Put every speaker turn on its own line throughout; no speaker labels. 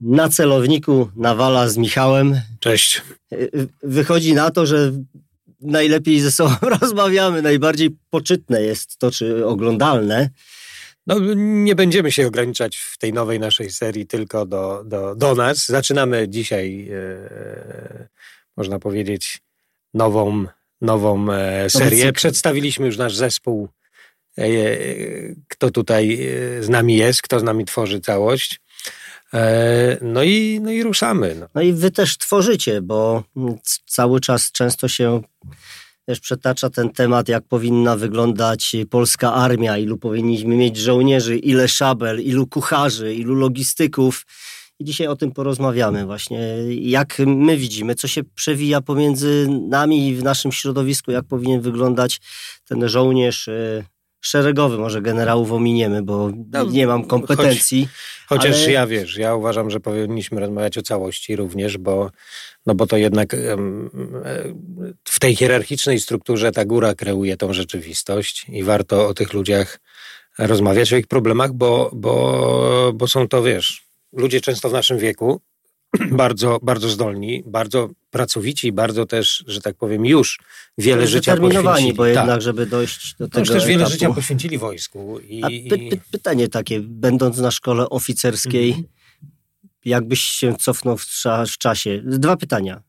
Na celowniku Nawala z Michałem.
Cześć.
Wychodzi na to, że najlepiej ze sobą rozmawiamy, najbardziej poczytne jest to, czy oglądalne.
No, nie będziemy się ograniczać w tej nowej naszej serii tylko do, do, do nas. Zaczynamy dzisiaj, e, można powiedzieć, nową, nową e, serię. Przedstawiliśmy już nasz zespół, e, kto tutaj e, z nami jest, kto z nami tworzy całość. E, no i, no i ruszamy. No.
no i wy też tworzycie, bo cały czas często się też przetacza ten temat, jak powinna wyglądać polska armia, ilu powinniśmy mieć żołnierzy, ile szabel, ilu kucharzy, ilu logistyków. I dzisiaj o tym porozmawiamy właśnie, jak my widzimy, co się przewija pomiędzy nami i w naszym środowisku, jak powinien wyglądać ten żołnierz y, szeregowy, może generałów ominiemy, bo no, nie mam kompetencji.
Choć, chociaż ale... ja wiesz, ja uważam, że powinniśmy rozmawiać o całości również, bo, no bo to jednak w tej hierarchicznej strukturze ta góra kreuje tą rzeczywistość i warto o tych ludziach rozmawiać, o ich problemach, bo, bo, bo są to, wiesz, ludzie często w naszym wieku, bardzo, bardzo zdolni, bardzo pracowici, bardzo też, że tak powiem, już wiele życia poświęcili.
bo jednak, tak. żeby dojść do tego Już też
wiele życia poświęcili wojsku. I,
py, py, pytanie takie, będąc na szkole oficerskiej, mm. jakbyś się cofnął w, w czasie? Dwa pytania.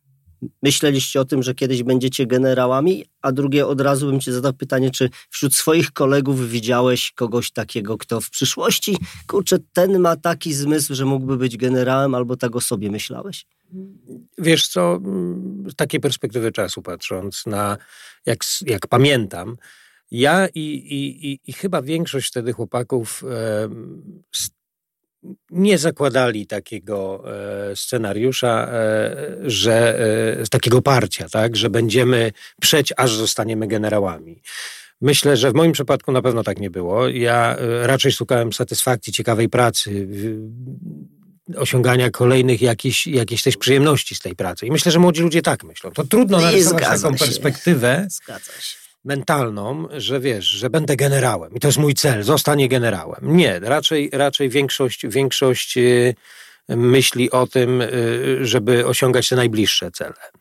Myśleliście o tym, że kiedyś będziecie generałami? A drugie od razu bym ci zadał pytanie, czy wśród swoich kolegów widziałeś kogoś takiego, kto w przyszłości, kurczę, ten ma taki zmysł, że mógłby być generałem, albo tak o sobie myślałeś?
Wiesz co, z takiej perspektywy czasu patrząc na, jak, jak pamiętam, ja i, i, i, i chyba większość wtedy chłopaków e, nie zakładali takiego e, scenariusza, e, że e, takiego parcia, tak, że będziemy przeć, aż zostaniemy generałami. Myślę, że w moim przypadku na pewno tak nie było. Ja raczej szukałem satysfakcji, ciekawej pracy, osiągania kolejnych jakichś, jakichś też przyjemności z tej pracy. I myślę, że młodzi ludzie tak myślą. To trudno narysować taką się. perspektywę. Zgadza się mentalną, że wiesz, że będę generałem i to jest mój cel, zostanie generałem. Nie, raczej, raczej większość, większość y, myśli o tym, y, żeby osiągać te najbliższe cele.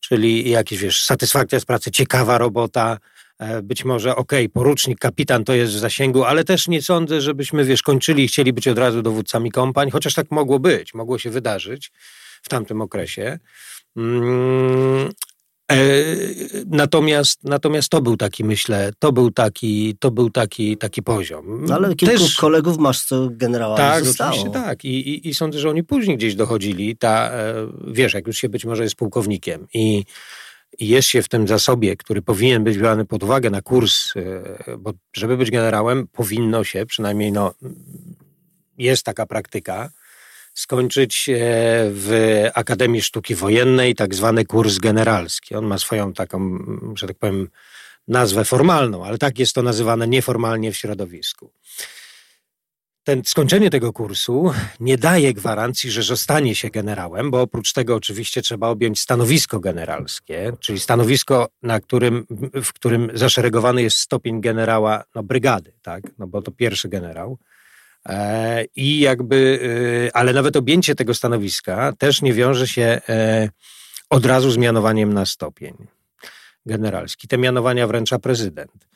Czyli jakieś, wiesz, satysfakcja z pracy, ciekawa robota, e, być może, okej, okay, porucznik, kapitan to jest w zasięgu, ale też nie sądzę, żebyśmy, wiesz, kończyli i chcieli być od razu dowódcami kompań, chociaż tak mogło być, mogło się wydarzyć w tamtym okresie. E, natomiast, natomiast to był taki, myślę, to był taki, to był taki, taki poziom.
No ale kilku Też, kolegów masz, co generała
Tak,
zostało.
oczywiście tak. I, i, I sądzę, że oni później gdzieś dochodzili. Ta, e, wiesz, jak już się być może jest pułkownikiem i, i jest się w tym zasobie, który powinien być brany pod uwagę na kurs, e, bo żeby być generałem, powinno się, przynajmniej no, jest taka praktyka, skończyć e, w Akademii Sztuki Wojennej tak zwany kurs generalski. On ma swoją taką, że tak powiem, nazwę formalną, ale tak jest to nazywane nieformalnie w środowisku. Ten, skończenie tego kursu nie daje gwarancji, że zostanie się generałem, bo oprócz tego oczywiście trzeba objąć stanowisko generalskie, czyli stanowisko, na którym, w którym zaszeregowany jest stopień generała no, brygady, tak? no bo to pierwszy generał. E, I jakby, e, ale nawet objęcie tego stanowiska też nie wiąże się e, od razu z mianowaniem na stopień generalski. Te mianowania wręcza prezydent.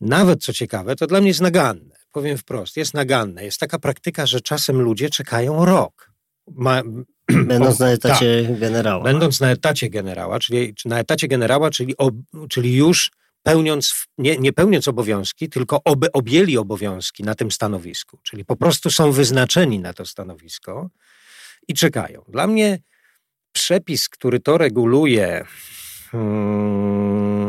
Nawet co ciekawe, to dla mnie jest naganne. Powiem wprost, jest naganne. Jest taka praktyka, że czasem ludzie czekają rok. Ma,
Będąc na etacie tak, generała.
Będąc na etacie generała, czyli na etacie generała, czyli, ob, czyli już pełniąc, nie, nie pełniąc obowiązki, tylko ob, objęli obowiązki na tym stanowisku. Czyli po prostu są wyznaczeni na to stanowisko i czekają. Dla mnie przepis, który to reguluje, hmm,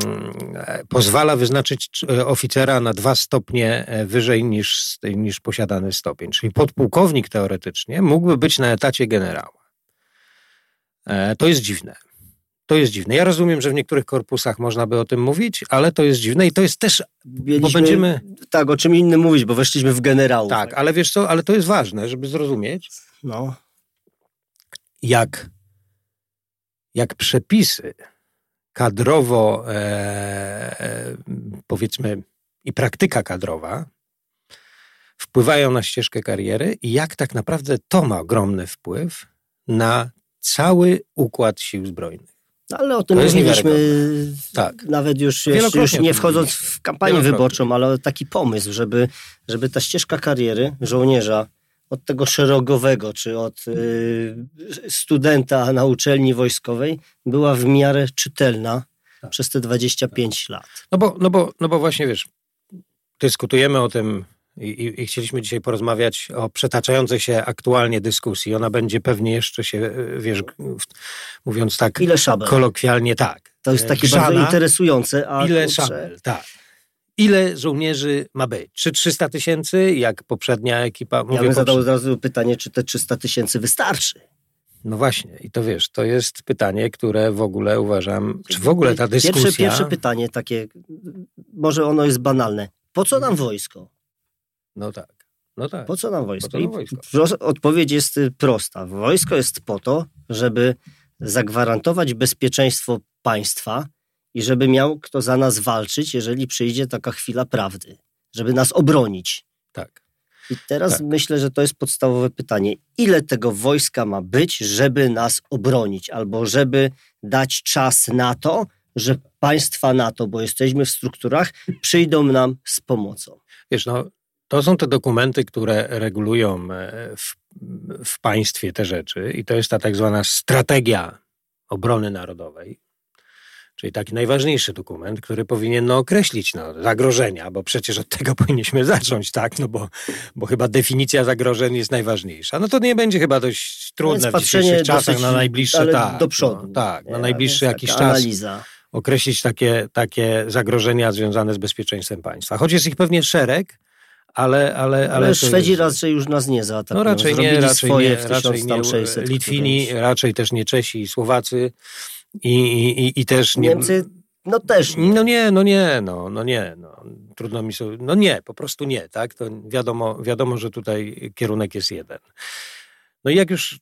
pozwala wyznaczyć e, oficera na dwa stopnie e, wyżej niż, niż posiadany stopień. Czyli podpułkownik teoretycznie mógłby być na etacie generała. E, to jest dziwne. To jest dziwne. Ja rozumiem, że w niektórych korpusach można by o tym mówić, ale to jest dziwne i to jest też, Mieliśmy, bo będziemy...
Tak, o czym innym mówić, bo weszliśmy w generałów.
Tak, ale wiesz co, ale to jest ważne, żeby zrozumieć, no. jak, jak przepisy kadrowo, e, powiedzmy, i praktyka kadrowa wpływają na ścieżkę kariery i jak tak naprawdę to ma ogromny wpływ na cały układ sił zbrojnych.
No, ale o tym mówiliśmy tak. nawet już, już nie wchodząc w kampanię wyborczą, ale taki pomysł, żeby, żeby ta ścieżka kariery żołnierza od tego szeregowego, czy od y, studenta na uczelni wojskowej była w miarę czytelna tak. przez te 25 tak. lat.
No bo, no, bo, no bo właśnie wiesz, dyskutujemy o tym i, i, chcieliśmy dzisiaj porozmawiać o przetaczającej się aktualnie dyskusji. Ona będzie pewnie jeszcze się, wiesz, mówiąc tak
Ile szabel?
kolokwialnie, tak.
To jest takie Grzana, bardzo interesujące.
A ile kurczę... szabel, tak. Ile żołnierzy ma być? Czy 300 tysięcy, jak poprzednia ekipa?
Mówię, ja bym zadał od razu pytanie, czy te 300 tysięcy wystarczy?
No właśnie, i to wiesz, to jest pytanie, które w ogóle uważam, czy w ogóle ta dyskusja...
Pierwsze, pierwsze pytanie takie, może ono jest banalne. Po co nam wojsko?
No tak. No tak.
Po co nam wojsko? Nam wojsko? Odpowiedź jest y, prosta. Wojsko jest po to, żeby zagwarantować bezpieczeństwo państwa i żeby miał kto za nas walczyć, jeżeli przyjdzie taka chwila prawdy, żeby nas obronić.
Tak.
I teraz tak. myślę, że to jest podstawowe pytanie. Ile tego wojska ma być, żeby nas obronić, albo żeby dać czas na to, że państwa NATO, bo jesteśmy w strukturach, przyjdą nam z pomocą?
Wiesz, no, to są te dokumenty, które regulują e, w, w państwie te rzeczy, i to jest ta tak zwana strategia obrony narodowej. Czyli taki najważniejszy dokument, który powinien no, określić no, zagrożenia, bo przecież od tego powinniśmy zacząć, tak? No bo, bo chyba definicja zagrożeń jest najważniejsza. No to nie będzie chyba dość trudne w dzisiejszych czasach na najbliższe tak,
do przodu.
No, tak, na najbliższy jakiś czas analiza. określić takie, takie zagrożenia związane z bezpieczeństwem państwa. Choć jest ich pewnie szereg, ale, ale, ale,
Szwedzi jest... raczej już nas nie zaatakują.
No raczej nie, raczej swoje nie, raczej nie, Litwini, raczej też nie Czesi i Słowacy i, i, i też nie...
Niemcy no też
nie. No nie, no nie, no, no nie, no. Trudno mi sobie, no nie, po prostu nie, tak? To wiadomo, wiadomo, że tutaj kierunek jest jeden. No i jak już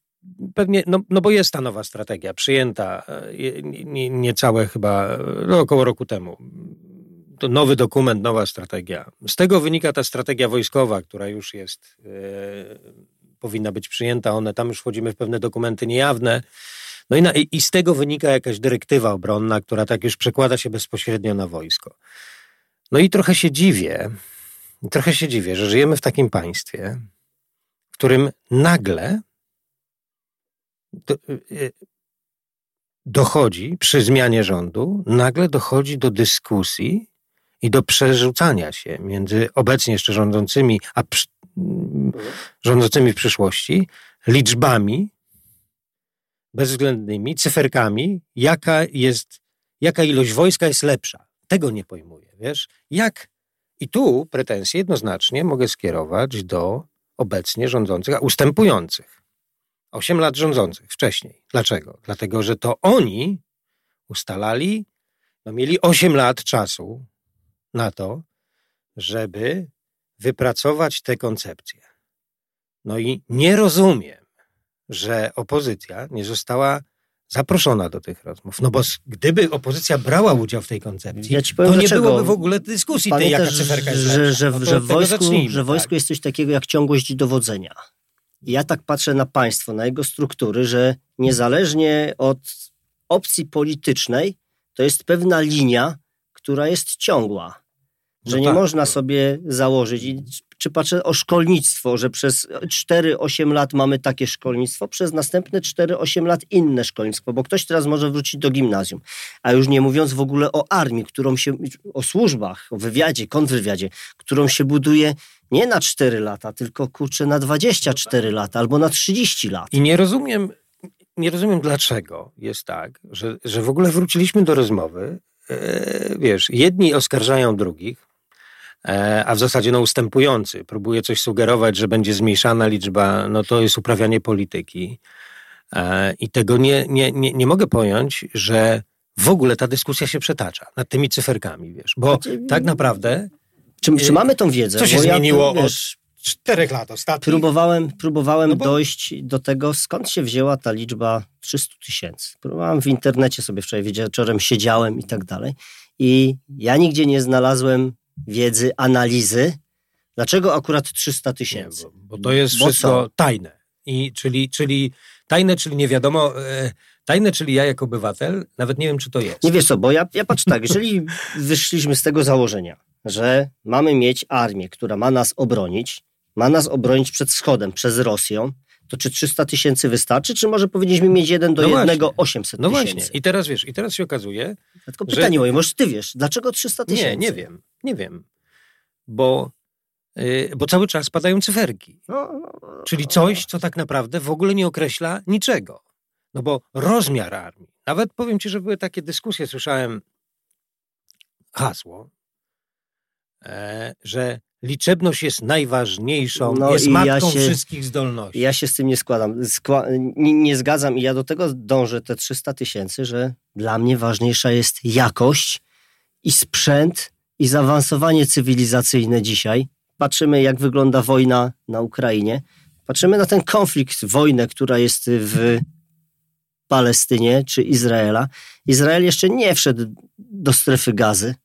pewnie, no, no bo jest ta nowa strategia przyjęta niecałe nie, nie chyba, no około roku temu to nowy dokument, nowa strategia. Z tego wynika ta strategia wojskowa, która już jest, e, powinna być przyjęta. One tam już wchodzimy w pewne dokumenty niejawne. No i, na, i z tego wynika jakaś dyrektywa obronna, która tak już przekłada się bezpośrednio na wojsko. No i trochę się dziwię, trochę się dziwię, że żyjemy w takim państwie, w którym nagle e, dochodzi przy zmianie rządu, nagle dochodzi do dyskusji i do przerzucania się między obecnie jeszcze rządzącymi, a przy, rządzącymi w przyszłości liczbami bezwzględnymi, cyferkami, jaka jest, jaka ilość wojska jest lepsza. Tego nie pojmuję, wiesz? Jak? I tu pretensje jednoznacznie mogę skierować do obecnie rządzących, a ustępujących. Osiem lat rządzących wcześniej. Dlaczego? Dlatego, że to oni ustalali, no mieli osiem lat czasu na to, żeby wypracować te koncepcje. No i nie rozumiem, że opozycja nie została zaproszona do tych rozmów. No bo gdyby opozycja brała udział w tej koncepcji, ja powiem, to nie byłoby w ogóle dyskusji tej, jaka cyferka jest
że, że, no że, w wojsku, że w wojsku tak? jest coś takiego jak ciągłość dowodzenia. I ja tak patrzę na państwo, na jego struktury, że niezależnie od opcji politycznej, to jest pewna linia, która jest ciągła. Że no nie tak. można sobie założyć. I czy patrzę o szkolnictwo, że przez 4-8 lat mamy takie szkolnictwo, przez następne 4-8 lat inne szkolnictwo, bo ktoś teraz może wrócić do gimnazjum. A już nie mówiąc w ogóle o armii, którą się, o służbach, o wywiadzie, kontrwywiadzie, którą się buduje nie na 4 lata, tylko kurczę na 24 lata albo na 30 lat.
I nie rozumiem, nie rozumiem dlaczego jest tak, że, że w ogóle wróciliśmy do rozmowy. E, wiesz, jedni oskarżają drugich, E, a w zasadzie no, ustępujący. Próbuje coś sugerować, że będzie zmniejszana liczba, no to jest uprawianie polityki. E, I tego nie, nie, nie, nie mogę pojąć, że w ogóle ta dyskusja się przetacza nad tymi cyferkami, wiesz, bo znaczy, tak naprawdę...
Czy, czy mamy tą wiedzę?
Co się zmieniło ja, wiesz, od czterech lat ostatnich?
Próbowałem, próbowałem no bo... dojść do tego, skąd się wzięła ta liczba 300 tysięcy. Próbowałem w internecie sobie wczoraj wieczorem, siedziałem i tak dalej. I ja nigdzie nie znalazłem wiedzy, analizy, Dlaczego akurat 300 tysięcy?
Bo, bo, to jest bo wszystko co? tajne. I, czyli, czyli tajne, czyli nie wiadomo, e, tajne, czyli ja jako obywatel, nawet nie wiem, czy to jest.
Nie wiesz co, bo ja, ja patrzę tak, jeżeli wyszliśmy z tego założenia, że mamy mieć armię, która ma nas obronić, ma nas obronić przed wschodem, przez Rosją, to czy 300 tysięcy wystarczy, czy może powinniśmy mieć jeden do no jednego 800
no
tysięcy?
No właśnie, i teraz wiesz, i teraz się okazuje...
Tylko pytanie że... moje, może ty wiesz, dlaczego 300 tysięcy?
Nie, nie wiem, nie wiem, bo, yy, bo cały czas padają cyferki, no, no, no, czyli coś, co tak naprawdę w ogóle nie określa niczego. No bo rozmiar armii, nawet powiem ci, że były takie dyskusje, słyszałem hasło, e, że liczebność jest najważniejszą, no jest matką ja się, wszystkich zdolności.
Ja się z tym nie składam, Skła nie, nie, zgadzam i ja do tego dążę, te 300 tysięcy, że dla mnie ważniejsza jest jakość i sprzęt i zaawansowanie cywilizacyjne dzisiaj. Patrzymy, jak wygląda wojna na Ukrainie. Patrzymy na ten konflikt, wojnę, która jest w Palestynie czy Izraela. Izrael jeszcze nie wszedł do strefy gazy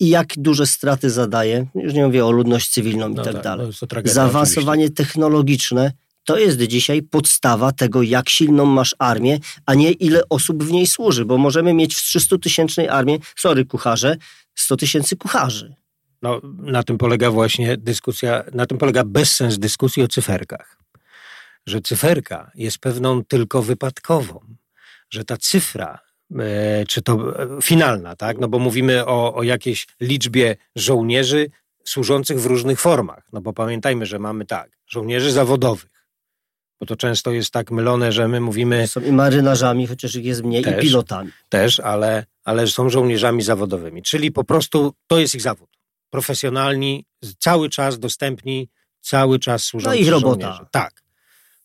i jak duże straty zadaje, już nie mówię o ludność cywilną no i tak, tak dalej. No tragedia, Zaawansowanie oczywiście. technologiczne to jest dzisiaj podstawa tego, jak silną masz armię, a nie ile osób w niej służy, bo możemy mieć w 300-tysięcznej armii, sorry kucharze, 100 tysięcy kucharzy.
No, na tym polega właśnie dyskusja, na tym polega bezsens dyskusji o cyferkach. Że cyferka jest pewną tylko wypadkową, że ta cyfra czy to e, finalna, tak? No bo mówimy o, o jakiejś liczbie żołnierzy służących w różnych formach. No bo pamiętajmy, że mamy tak, żołnierzy zawodowych, bo to często jest tak mylone, że my mówimy...
Są i marynarzami, chociaż ich jest mniej, też, i pilotami.
Też, ale, ale są żołnierzami zawodowymi, czyli po prostu to jest ich zawód. Profesjonalni, cały czas dostępni, cały czas służący No
i robota. Żołnierzy.
Tak.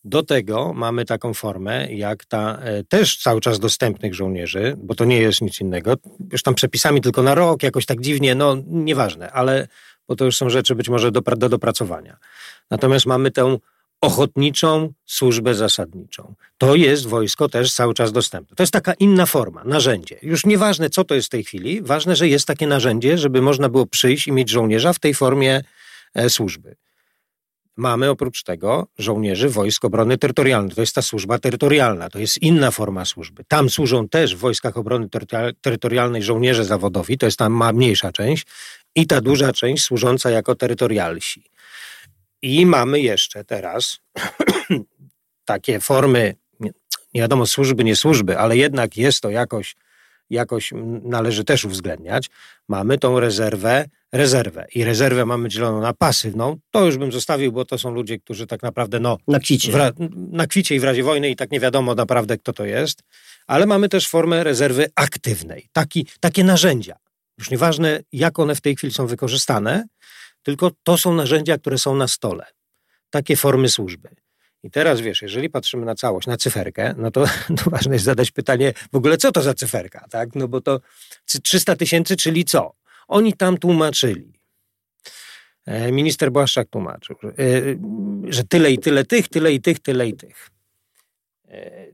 Do tego mamy taką formę, jak ta e, też cały czas dostępnych żołnierzy, bo to nie jest nic innego. Już tam przepisami tylko na rok, jakoś tak dziwnie, no nieważne, ale bo to już są rzeczy być może do, do dopracowania. Natomiast mamy tę ochotniczą służbę zasadniczą. To jest wojsko też cały czas dostępne. To jest taka inna forma, narzędzie. Już nieważne, co to jest w tej chwili, ważne, że jest takie narzędzie, żeby można było przyjść i mieć żołnierza w tej formie e, służby. Mamy oprócz tego żołnierzy Wojsk Obrony Terytorialnej. To jest ta służba terytorialna, to jest inna forma służby. Tam służą też w Wojskach Obrony Terytorialnej żołnierze zawodowi, to jest ta mniejsza część, i ta duża część służąca jako terytorialsi. I mamy jeszcze teraz takie formy, nie wiadomo, służby, nie służby, ale jednak jest to jakoś, jakoś należy też uwzględniać. Mamy tą rezerwę rezerwę i rezerwę mamy dzieloną na pasywną, to już bym zostawił, bo to są ludzie, którzy tak naprawdę no,
na kwicie.
na kwicie i w razie wojny i tak nie wiadomo naprawdę kto to jest, ale mamy też formę rezerwy aktywnej, Taki, takie narzędzia. Już nieważne jak one w tej chwili są wykorzystane, tylko to są narzędzia, które są na stole. Takie formy służby. I teraz wiesz, jeżeli patrzymy na całość, na cyferkę, no to, to ważne jest zadać pytanie w ogóle, co to za cyferka, tak? No bo to 300 tysięcy, czyli co? Oni tam tłumaczyli. E, minister Błaszczak tłumaczył, że, że tyle i tyle tych, tyle i tych, tyle i tych. E,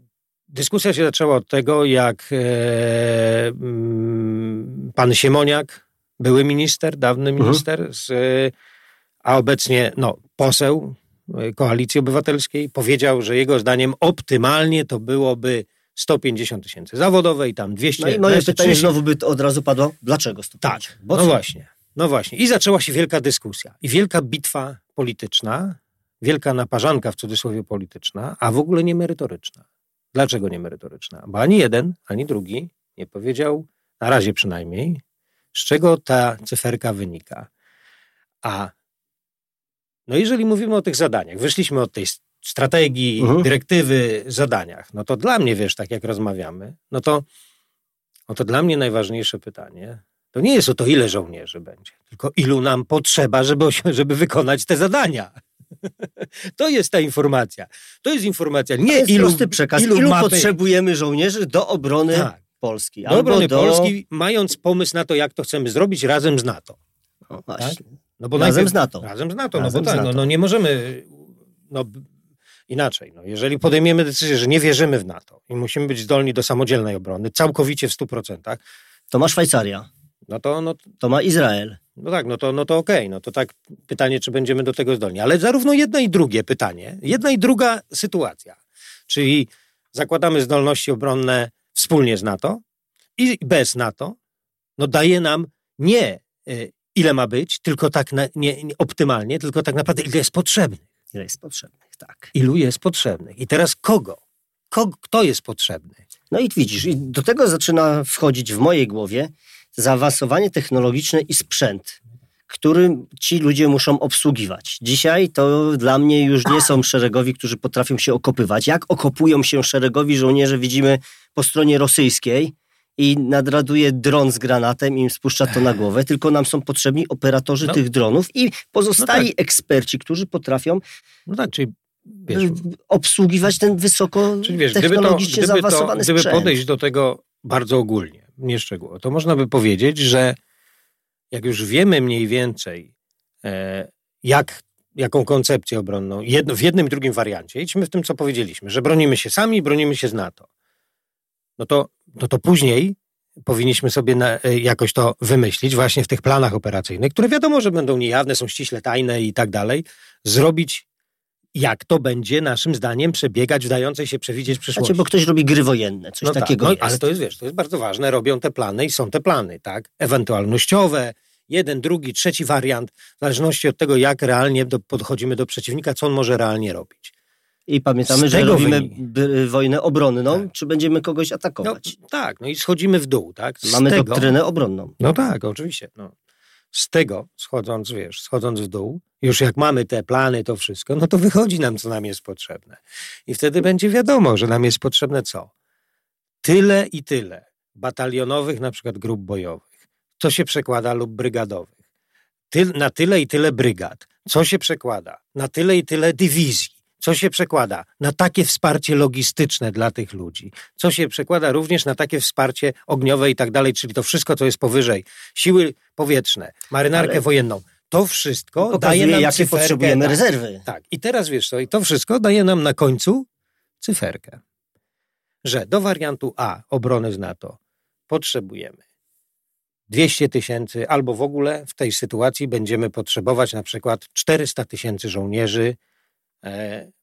dyskusja się zaczęła od tego, jak e, mm, pan Siemoniak, były minister, dawny mhm. minister, z, a obecnie no, poseł Koalicji Obywatelskiej, powiedział, że jego zdaniem optymalnie to byłoby 150 tysięcy zawodowe i tam 200. No
i moje 230. pytanie znowu by od razu padło, dlaczego
150? Tak, Bo no co? właśnie. No właśnie. I zaczęła się wielka dyskusja i wielka bitwa polityczna, wielka naparzanka w cudzysłowie polityczna, a w ogóle nie merytoryczna. Dlaczego nie merytoryczna? Bo ani jeden, ani drugi nie powiedział, na razie przynajmniej, z czego ta cyferka wynika. A no jeżeli mówimy o tych zadaniach, wyszliśmy od tej strategii, mhm. dyrektywy, zadaniach, no to dla mnie, wiesz, tak jak rozmawiamy, no to, no to dla mnie najważniejsze pytanie to nie jest o to, ile żołnierzy będzie, tylko ilu nam potrzeba, żeby, żeby wykonać te zadania. To jest ta informacja. To jest informacja. Nie
jest
ilu,
prosty przekaz. Ilu, ilu potrzebujemy żołnierzy do obrony tak. Polski.
Do obrony do... Polski, mając pomysł na to, jak to chcemy zrobić razem z NATO.
No właśnie. Tak?
No
bo razem z NATO.
Razem z NATO, razem no bo tak, no, no, nie możemy no, inaczej. No, jeżeli podejmiemy decyzję, że nie wierzymy w NATO i musimy być zdolni do samodzielnej obrony, całkowicie w 100%,
to ma Szwajcaria.
No to, no,
To ma Izrael.
no tak, no to, no to okej. No to tak pytanie, czy będziemy do tego zdolni. Ale zarówno jedno i drugie pytanie, jedna i druga sytuacja. Czyli zakładamy zdolności obronne wspólnie z NATO i bez NATO, no daje nam nie y, ile ma być, tylko tak na, nie, nie optymalnie, tylko tak naprawdę ile jest potrzebnych.
Ile jest potrzebnych, tak.
Ilu jest potrzebnych. I teraz kogo? Kto jest potrzebny?
No i widzisz, i do tego zaczyna wchodzić w mojej głowie zaawansowanie technologiczne i sprzęt, który ci ludzie muszą obsługiwać. Dzisiaj to dla mnie już nie są szeregowi, którzy potrafią się okopywać. Jak okopują się szeregowi żołnierze, widzimy po stronie rosyjskiej i nadraduje dron z granatem i im spuszcza to na głowę, tylko nam są potrzebni operatorzy
No.
tych dronów i pozostali
No
eksperci, którzy potrafią
No tak, czyli wiesz,
obsługiwać ten wysoko
Czyli wiesz, gdyby, to,
technologicznie
gdyby, to,
zaawansowany
gdyby
sprzęt.
podejść do tego bardzo ogólnie, nie szczegółowo, to można by powiedzieć, że jak już wiemy mniej więcej, e, jak, jaką koncepcję obronną, jedno, w jednym i drugim wariancie, idźmy w tym, co powiedzieliśmy, że bronimy się sami bronimy się z NATO, no to, no to później powinniśmy sobie na, e, jakoś to wymyślić właśnie w tych planach operacyjnych, które wiadomo, że będą niejawne, są ściśle tajne i tak dalej, zrobić jak to będzie naszym zdaniem przebiegać w dającej się przewidzieć przyszłości.
Znaczy, bo ktoś robi gry wojenne, coś
No tak,
takiego
no,
jest.
Ale to jest, wiesz, to jest bardzo ważne, robią te plany i są te plany, tak? Ewentualnościowe, jeden, drugi, trzeci wariant, w zależności od tego, jak realnie do, podchodzimy do przeciwnika, co on może realnie robić.
I pamiętamy, że robimy by- wojnę obronną,
Tak.
czy będziemy kogoś
No,
atakować.
tak, no i schodzimy w dół, tak? Z
Mamy
tego,
doktrynę obronną.
No tak, oczywiście. No. Z tego, schodząc, wiesz, schodząc w dół, już jak mamy te plany, to wszystko, no to wychodzi nam, co nam jest potrzebne. I wtedy będzie wiadomo, że nam jest potrzebne co? Tyle i tyle batalionowych, na przykład grup bojowych, co się przekłada, lub brygadowych. Ty, na tyle i tyle brygad, co się przekłada, na tyle i tyle dywizji, co się przekłada na takie wsparcie logistyczne dla tych ludzi, co się przekłada również na takie wsparcie ogniowe i tak dalej, czyli to wszystko, co jest powyżej, siły powietrzne, marynarkę
Ale-
wojenną, to wszystko daje
Pokazuje,
nam
jakie
cyferkę,
potrzebujemy
tak,
rezerwy.
tak, i teraz wiesz co, i to wszystko daje nam na końcu cyferkę, że do wariantu A obrony z NATO potrzebujemy 200 tysięcy, albo w ogóle w tej sytuacji będziemy potrzebować na przykład 400 tysięcy żołnierzy,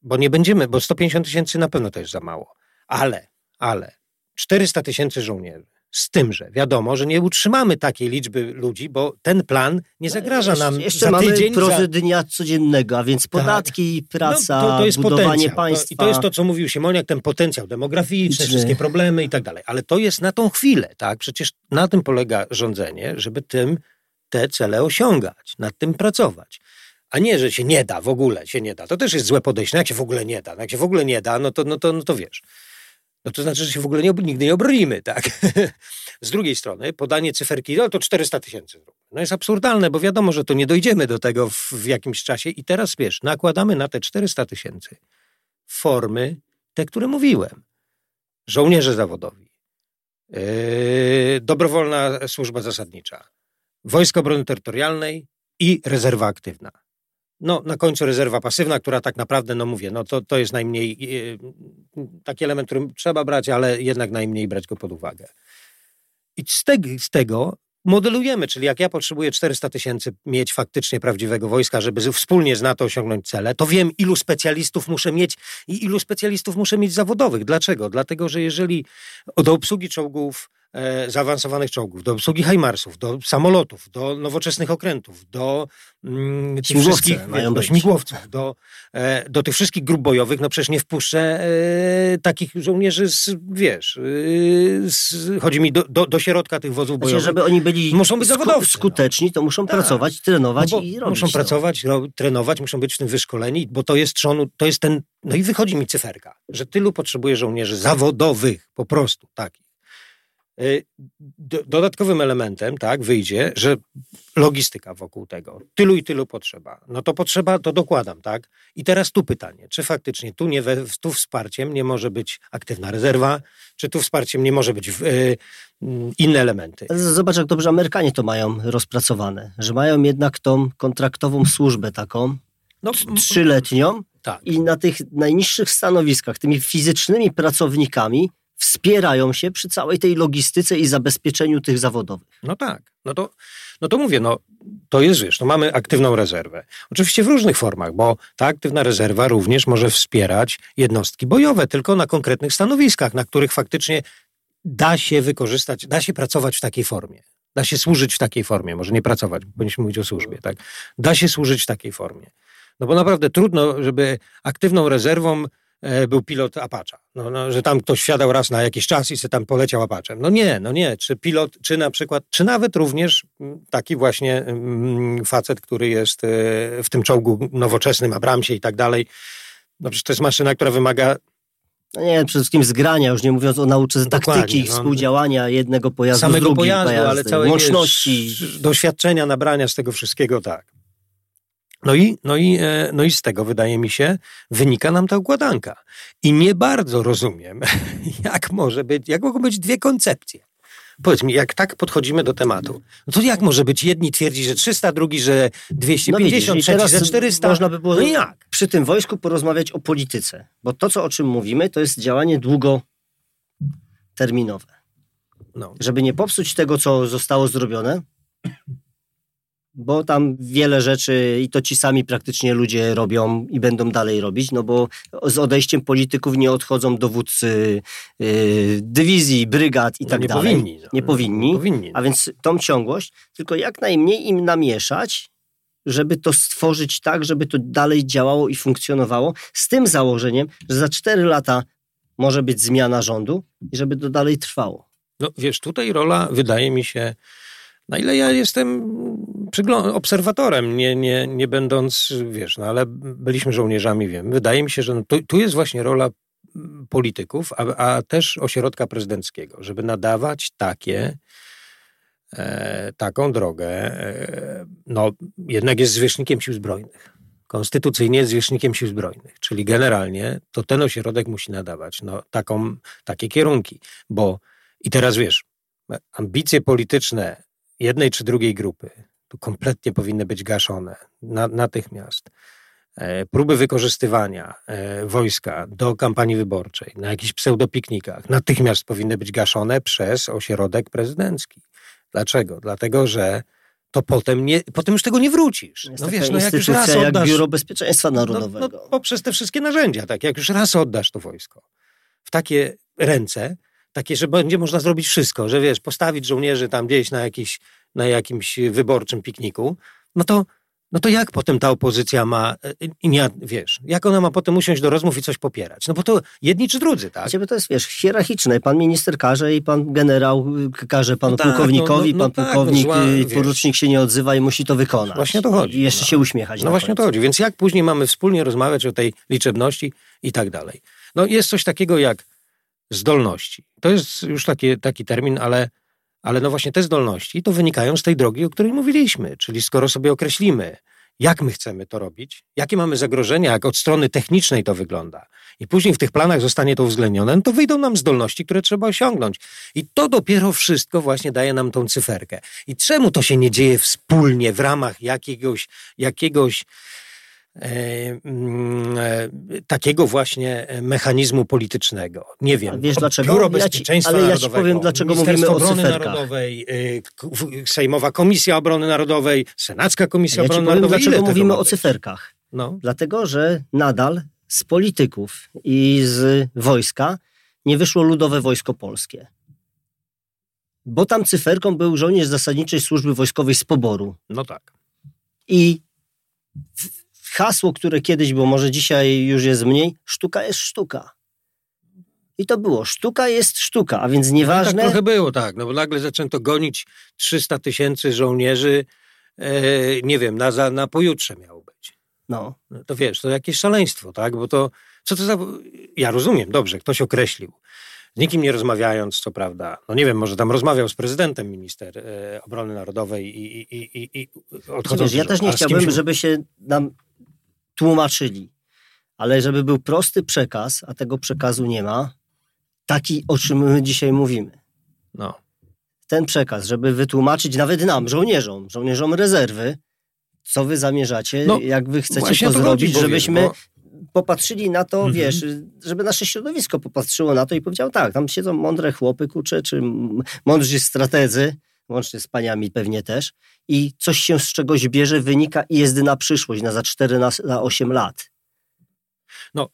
bo nie będziemy, bo 150 tysięcy na pewno to jest za mało, ale, ale 400 tysięcy żołnierzy. Z tym, że wiadomo, że nie utrzymamy takiej liczby ludzi, bo ten plan nie zagraża
Jeszcze-
nam
Jeszcze
za
mamy
tydzień, za,
prozę dnia codziennego, a więc podatki, praca,
no, to, to jest
budowanie
potencjał.
państwa.
To, I to jest to, co mówił Siemoniak, ten potencjał demograficzny,
Czy-
wszystkie problemy i tak dalej. Ale to jest na tą chwilę, tak? Przecież na tym polega rządzenie, żeby tym te cele osiągać, nad tym pracować. A nie, że się nie da, w ogóle się nie da. To też jest złe podejście. No jak się w ogóle nie da? No jak się w ogóle nie da, no to, no to, no to wiesz. No to znaczy, że się w ogóle nie, nigdy nie obronimy, tak? Z drugiej strony podanie cyferki, no to 400 tysięcy. No jest absurdalne, bo wiadomo, że to nie dojdziemy do tego w, w jakimś czasie i teraz, wiesz, nakładamy na te 400 tysięcy formy, te, które mówiłem. Żołnierze zawodowi, yy, dobrowolna służba zasadnicza, Wojska Obrony Terytorialnej i rezerwa aktywna. No, na końcu rezerwa pasywna, która tak naprawdę, no mówię, no to, to jest najmniej yy, taki element, który trzeba brać, ale jednak najmniej brać go pod uwagę. I z, teg, z tego modelujemy, czyli jak ja potrzebuję 400 tysięcy mieć faktycznie prawdziwego wojska, żeby wspólnie z NATO osiągnąć cele, to wiem, ilu specjalistów muszę mieć i ilu specjalistów muszę mieć zawodowych. Dlaczego? Dlatego, że jeżeli do obsługi czołgów, e, zaawansowanych czołgów, do obsługi HIMARSów, do samolotów, do nowoczesnych okrętów, do mm, tych
Śmigłowce
wszystkich, do śmigłowców, do, e, do tych wszystkich grup bojowych, no przecież nie wpuszczę e, takich żołnierzy z, wiesz, e, z, chodzi mi do, do, do środka tych wozów
Znaczy,
bojowych.
żeby oni byli
Muszą być zawodowcy, no.
skuteczni, to muszą
Tak.
pracować, trenować
No
i robić
muszą
to.
pracować, ro, trenować, muszą być w tym wyszkoleni, bo to jest trzonu, to jest ten, no i wychodzi mi cyferka, że tylu potrzebuje żołnierzy zawodowych, po prostu takich. Y, do- Dodatkowym elementem, tak, wyjdzie, że logistyka wokół tego, tylu i tylu potrzeba. No to potrzeba, to dokładam, tak? I teraz tu pytanie, czy faktycznie tu, nie tu wsparciem nie może być aktywna rezerwa, czy tu wsparciem nie może być y, mm, inne elementy?
Zobacz, jak dobrze Amerykanie to mają rozpracowane, że mają jednak tą kontraktową służbę taką,
No,
trzyletnią
tak.
i na tych najniższych stanowiskach, tymi fizycznymi pracownikami wspierają się przy całej tej logistyce i zabezpieczeniu tych zawodowych.
No tak. No to, no to mówię, no to jest, wiesz, no mamy aktywną rezerwę. Oczywiście w różnych formach, bo ta aktywna rezerwa również może wspierać jednostki bojowe, tylko na konkretnych stanowiskach, na których faktycznie da się wykorzystać, da się pracować w takiej formie. Da się służyć w takiej formie, może nie pracować, powinniśmy mówić o służbie, tak? Da się służyć w takiej formie. No bo naprawdę trudno, żeby aktywną rezerwą był pilot Apache. No, no, że tam ktoś wsiadał raz na jakiś czas i se tam poleciał Apaczem. No nie, no nie. Czy pilot, czy na przykład, czy nawet również mm, taki właśnie mm, facet, który jest e, w tym czołgu nowoczesnym, Abramsie i tak dalej. No przecież to jest maszyna, która wymaga
no nie, przede wszystkim zgrania, już nie mówiąc o nauce taktyki, no, współdziałania jednego pojazdu
samego
z drugim
pojazdu,
pojazdem,
ale całej
łączności.
Wiesz, doświadczenia, nabrania z tego wszystkiego, tak. No i, no, i, e, no i z tego, wydaje mi się, wynika nam ta układanka. I nie bardzo rozumiem, jak może być, jak mogą być dwie koncepcje. Powiedz mi, jak tak podchodzimy do tematu, no to jak może być jedni twierdzi, że 300, drugi, że 250,
no
trzeci, że 400?
Można by było
no jak?
przy tym wojsku porozmawiać o polityce, bo to, co o czym mówimy, to jest działanie długoterminowe. No. Żeby nie popsuć tego, co zostało zrobione, bo tam wiele rzeczy i to ci sami praktycznie ludzie robią i będą dalej robić, no bo z odejściem polityków nie odchodzą dowódcy yy, dywizji, brygad i
no
tak
nie
dalej.
Powinni, no.
Nie powinni.
powinni.
A więc tą ciągłość, tylko jak najmniej im namieszać, żeby to stworzyć tak, żeby to dalej działało i funkcjonowało, z tym założeniem, że za cztery lata może być zmiana rządu i żeby to dalej trwało.
No wiesz, tutaj rola wydaje mi się na ile ja jestem obserwatorem, nie, nie, nie będąc, wiesz, no ale byliśmy żołnierzami, wiem. Wydaje mi się, że no, tu, tu jest właśnie rola polityków, a, a też ośrodka prezydenckiego, żeby nadawać takie, e, taką drogę. E, no, jednak jest zwierzchnikiem sił zbrojnych. Konstytucyjnie jest zwierzchnikiem sił zbrojnych, czyli generalnie to ten ośrodek musi nadawać no, taką, takie kierunki, bo i teraz wiesz, ambicje polityczne jednej czy drugiej grupy, to kompletnie powinny być gaszone na, natychmiast. E, próby wykorzystywania e, wojska do kampanii wyborczej na jakichś pseudopiknikach natychmiast powinny być gaszone przez ośrodek prezydencki. Dlaczego? Dlatego, że to potem, nie, potem już tego nie wrócisz.
Jest no wiesz, no jak już raz oddasz... jak Biuro Bezpieczeństwa Narodowego. No,
no, poprzez te wszystkie narzędzia, tak, jak już raz oddasz to wojsko w takie ręce, takie, że będzie można zrobić wszystko, że wiesz, postawić żołnierzy tam gdzieś na, jakiś, na jakimś wyborczym pikniku, no to, no to jak potem ta opozycja ma, e, nie, wiesz, jak ona ma potem usiąść do rozmów i coś popierać? No bo to jedni czy drudzy, tak?
Ciebie to jest, wiesz, hierarchiczne. Pan minister każe i pan generał każe panu no tak, pułkownikowi, no, no, pan no pułkownik, tak, no zła, porucznik się nie odzywa i musi to wykonać.
Właśnie to chodzi.
I jeszcze się uśmiechać.
No właśnie to chodzi. Więc jak później mamy wspólnie rozmawiać o tej liczebności i tak dalej? No jest coś takiego jak zdolności. To jest już taki, taki termin, ale, ale no właśnie te zdolności to wynikają z tej drogi, o której mówiliśmy. Czyli skoro sobie określimy, jak my chcemy to robić, jakie mamy zagrożenia, jak od strony technicznej to wygląda, i później w tych planach zostanie to uwzględnione, no to wyjdą nam zdolności, które trzeba osiągnąć. I to dopiero wszystko właśnie daje nam tą cyferkę. I czemu to się nie dzieje wspólnie w ramach jakiegoś, jakiegoś takiego właśnie mechanizmu politycznego. Nie wiem.
wiesz dlaczego?
Biuro Bezpieczeństwa
ja ci, ale
Narodowego,
ja ci powiem, dlaczego mówimy o cyferkach.
Narodowej, e, Sejmowa Komisja Obrony Narodowej, Senacka Komisja
ja
Obrony
powiem,
Narodowej.
Dlaczego mówimy o cyferkach?
No.
Dlatego, że nadal z polityków i z wojska nie wyszło Ludowe Wojsko Polskie. Bo tam cyferką był żołnierz zasadniczej służby wojskowej z poboru.
No tak.
I hasło, które kiedyś było, może dzisiaj już jest mniej, sztuka jest sztuka. I to było, sztuka jest sztuka, a więc nieważne... No
tak trochę było, tak, no bo nagle zaczęto gonić 300 tysięcy żołnierzy, e, nie wiem, na, na pojutrze miało być.
No.
no. To wiesz, to jakieś szaleństwo, tak, bo to, co to za... Ja rozumiem, dobrze, ktoś określił. Z nikim nie rozmawiając, co prawda, no nie wiem, może tam rozmawiał z prezydentem minister e, obrony narodowej i, i, i, i odchodząc...
Ja też nie chciałbym, żeby się nam tłumaczyli. Ale żeby był prosty przekaz, a tego przekazu nie ma, taki, o czym my dzisiaj mówimy.
No.
Ten przekaz, żeby wytłumaczyć nawet nam, żołnierzom, żołnierzom rezerwy, co wy zamierzacie, no, jak wy chcecie to, to zrobić, żebyśmy bo... popatrzyli na to, mhm. wiesz, żeby nasze środowisko popatrzyło na to i powiedział tak, tam siedzą mądre chłopy, kurcze, czy mądrzy strategzy, łącznie z paniami pewnie też, i coś się z czegoś bierze, wynika i jest na przyszłość, na za 4, na, na 8 lat.
No,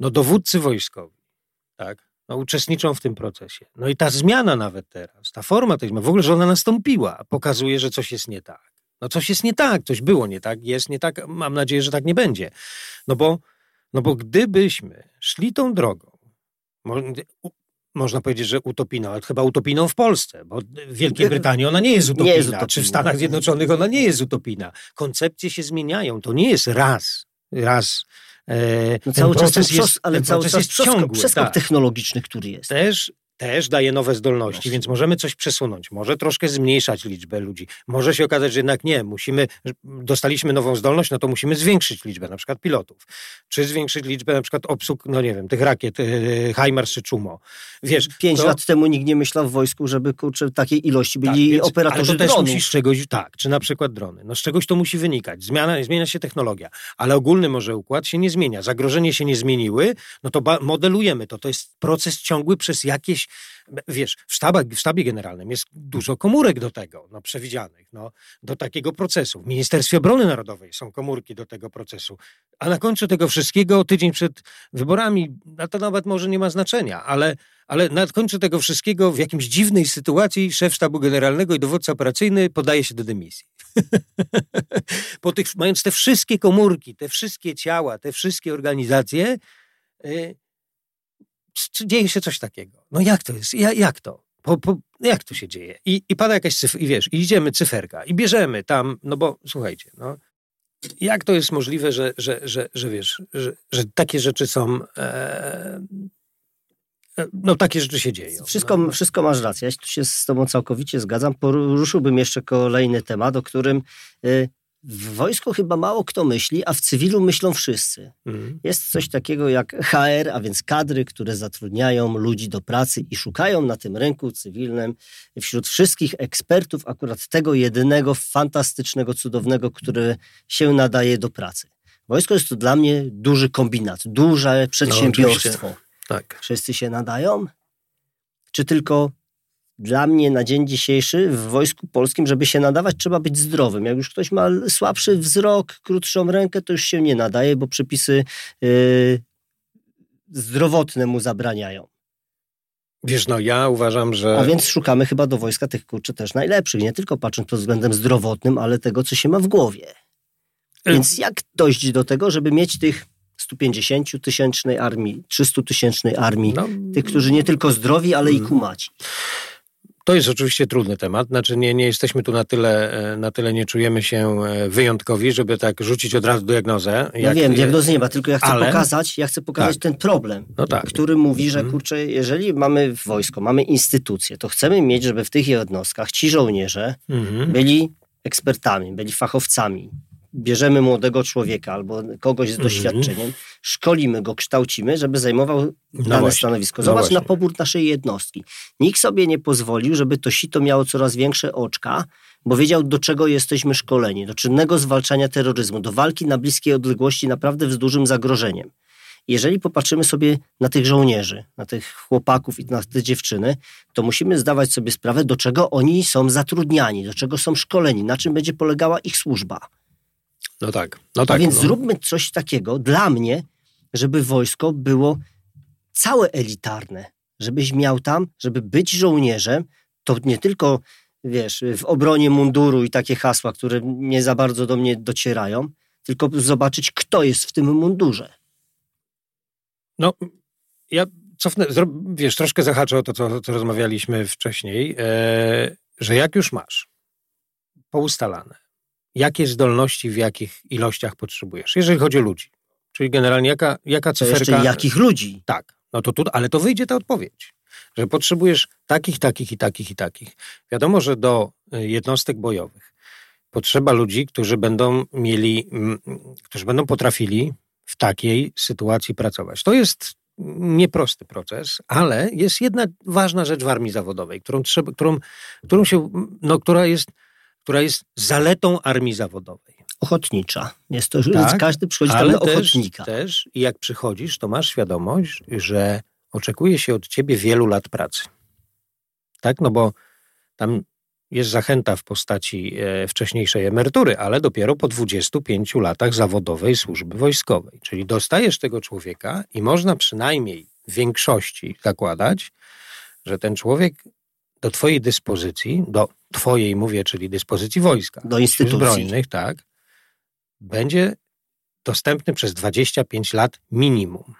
no dowódcy wojskowi, tak, no, uczestniczą w tym procesie. No i ta zmiana nawet teraz, ta forma tej zmiany, w ogóle, że ona nastąpiła, pokazuje, że coś jest nie tak. No coś jest nie tak, coś było nie tak, jest nie tak, mam nadzieję, że tak nie będzie. No bo, no bo gdybyśmy szli tą drogą, można powiedzieć, że utopijną, ale chyba utopijną w Polsce, bo w Wielkiej Brytanii ona nie jest utopijna, nie jest utopijna. czy w Stanach Zjednoczonych ona nie jest utopijna. Koncepcje się zmieniają, to nie jest raz, raz
E, no cały czas jest, ale cały czas jest ciągły. Przeskok tak. technologiczny, który jest.
Też też daje nowe zdolności, Właśnie. więc możemy coś przesunąć, może troszkę zmniejszać liczbę ludzi. Może się okazać, że jednak nie, musimy, dostaliśmy nową zdolność, no to musimy zwiększyć liczbę na przykład pilotów, czy zwiększyć liczbę na przykład obsług, no nie wiem, tych rakiet yy, HIMARS czy Czumo. Wiesz,
Pięć to... lat temu nikt nie myślał w wojsku, żeby kurczę, takiej ilości byli tak, więc, operatorzy ale to
też
musi
z czegoś, tak, czy na przykład drony. No z czegoś to musi wynikać. Zmiana, zmienia się technologia, ale ogólny może układ się nie zmienia. Zagrożenie się nie zmieniły, no to modelujemy to. To jest proces ciągły przez jakieś wiesz, w, sztabach, w sztabie generalnym jest dużo komórek do tego, no, przewidzianych, no, do takiego procesu. W Ministerstwie Obrony Narodowej są komórki do tego procesu. A na końcu tego wszystkiego, tydzień przed wyborami, no to nawet może nie ma znaczenia, ale, ale na końcu tego wszystkiego w jakimś dziwnej sytuacji szef sztabu generalnego i dowódca operacyjny podaje się do dymisji. po tych, mając te wszystkie komórki, te wszystkie ciała, te wszystkie organizacje, y, czy dzieje się coś takiego. No jak to jest? Ja, jak to? Po, po, jak to się dzieje? I, I pada jakaś cyfra, i wiesz, idziemy cyferka, i bierzemy tam, no bo słuchajcie, no, jak to jest możliwe, że, że, że, że wiesz, że, że takie rzeczy są. E, e no takie rzeczy się dzieją.
Wszystko,
no.
wszystko masz rację. Ja się z tobą całkowicie zgadzam. Poruszyłbym jeszcze kolejny temat, o którym y, w wojsku chyba mało kto myśli, a w cywilu myślą wszyscy. Mhm. Jest coś takiego jak HR, a więc kadry, które zatrudniają ludzi do pracy i szukają na tym rynku cywilnym wśród wszystkich ekspertów akurat tego jedynego, fantastycznego, cudownego, które się nadaje do pracy. Wojsko jest to dla mnie duży kombinat, duże przedsiębiorstwo. No, tak. Wszyscy się nadają? Czy tylko dla mnie na dzień dzisiejszy w Wojsku Polskim, żeby się nadawać, trzeba być zdrowym. Jak już ktoś ma słabszy wzrok, krótszą rękę, to już się nie nadaje, bo przepisy yy, zdrowotne mu zabraniają.
Wiesz, no ja uważam, że...
A więc szukamy chyba do wojska tych kurczy też najlepszych, nie tylko patrząc pod względem zdrowotnym, ale tego, co się ma w głowie. Więc jak dojść do tego, żeby mieć tych 150-tysięcznej armii, 300-tysięcznej armii, no, tych, którzy nie tylko zdrowi, ale i mm. kumaci?
To jest oczywiście trudny temat. Znaczy nie, nie jesteśmy tu na tyle, e, na tyle nie czujemy się e, wyjątkowi, żeby tak rzucić od razu diagnozę.
Ja no wiem, diagnozy nie ma, tylko ja chcę ale... pokazać, ja chcę pokazać tak. ten problem, no tak. który mówi, że mhm. kurczę, jeżeli mamy wojsko, mamy instytucje, to chcemy mieć, żeby w tych jednostkach ci żołnierze mhm. byli ekspertami, byli fachowcami, bierzemy młodego człowieka albo kogoś z mhm. doświadczeniem, szkolimy go, kształcimy, żeby zajmował no dane właśnie, stanowisko. No Zobacz no na pobór naszej jednostki. Nikt sobie nie pozwolił, żeby to sito miało coraz większe oczka, bo wiedział, do czego jesteśmy szkoleni. Do czynnego zwalczania terroryzmu, do walki na bliskiej odległości naprawdę z dużym zagrożeniem. Jeżeli popatrzymy sobie na tych żołnierzy, na tych chłopaków i na te dziewczyny, to musimy zdawać sobie sprawę, do czego oni są zatrudniani, do czego są szkoleni, na czym będzie polegała ich służba.
No tak. No tak
A więc
no.
zróbmy coś takiego dla mnie, żeby wojsko było całe elitarne. Żebyś miał tam, żeby być żołnierzem, to nie tylko, wiesz, w obronie munduru i takie hasła, które nie za bardzo do mnie docierają, tylko zobaczyć, kto jest w tym mundurze.
No, ja cofnę, wiesz, troszkę zahaczę o to, co, co rozmawialiśmy wcześniej, e, że jak już masz poustalane, jakie zdolności w jakich ilościach potrzebujesz, jeżeli chodzi o ludzi. Czyli generalnie jaka, jaka cyferka...
To jeszcze jakich ludzi?
Tak, no to tu, ale to wyjdzie ta odpowiedź, że potrzebujesz takich, takich i takich i takich. Wiadomo, że do y, jednostek bojowych potrzeba ludzi, którzy będą mieli, którzy będą potrafili w takiej sytuacji pracować. To jest nieprosty proces, ale jest jedna ważna rzecz w armii zawodowej, którą, trzeba, którą, którą się, no, która jest która jest zaletą armii zawodowej.
ochotnicza. Jest to, tak, każdy przychodzi tam na ochotnika.
też, i jak przychodzisz, to masz świadomość, że oczekuje się od ciebie wielu lat pracy. Tak, no bo tam jest zachęta w postaci e, wcześniejszej emerytury, ale dopiero po 25 latach zawodowej służby wojskowej. Czyli dostajesz tego człowieka i można przynajmniej w większości zakładać, że ten człowiek do Twojej dyspozycji, do Twojej mówię, czyli dyspozycji wojska,
do instytucji
zbrojnych, tak, będzie dostępny przez 25 lat minimum.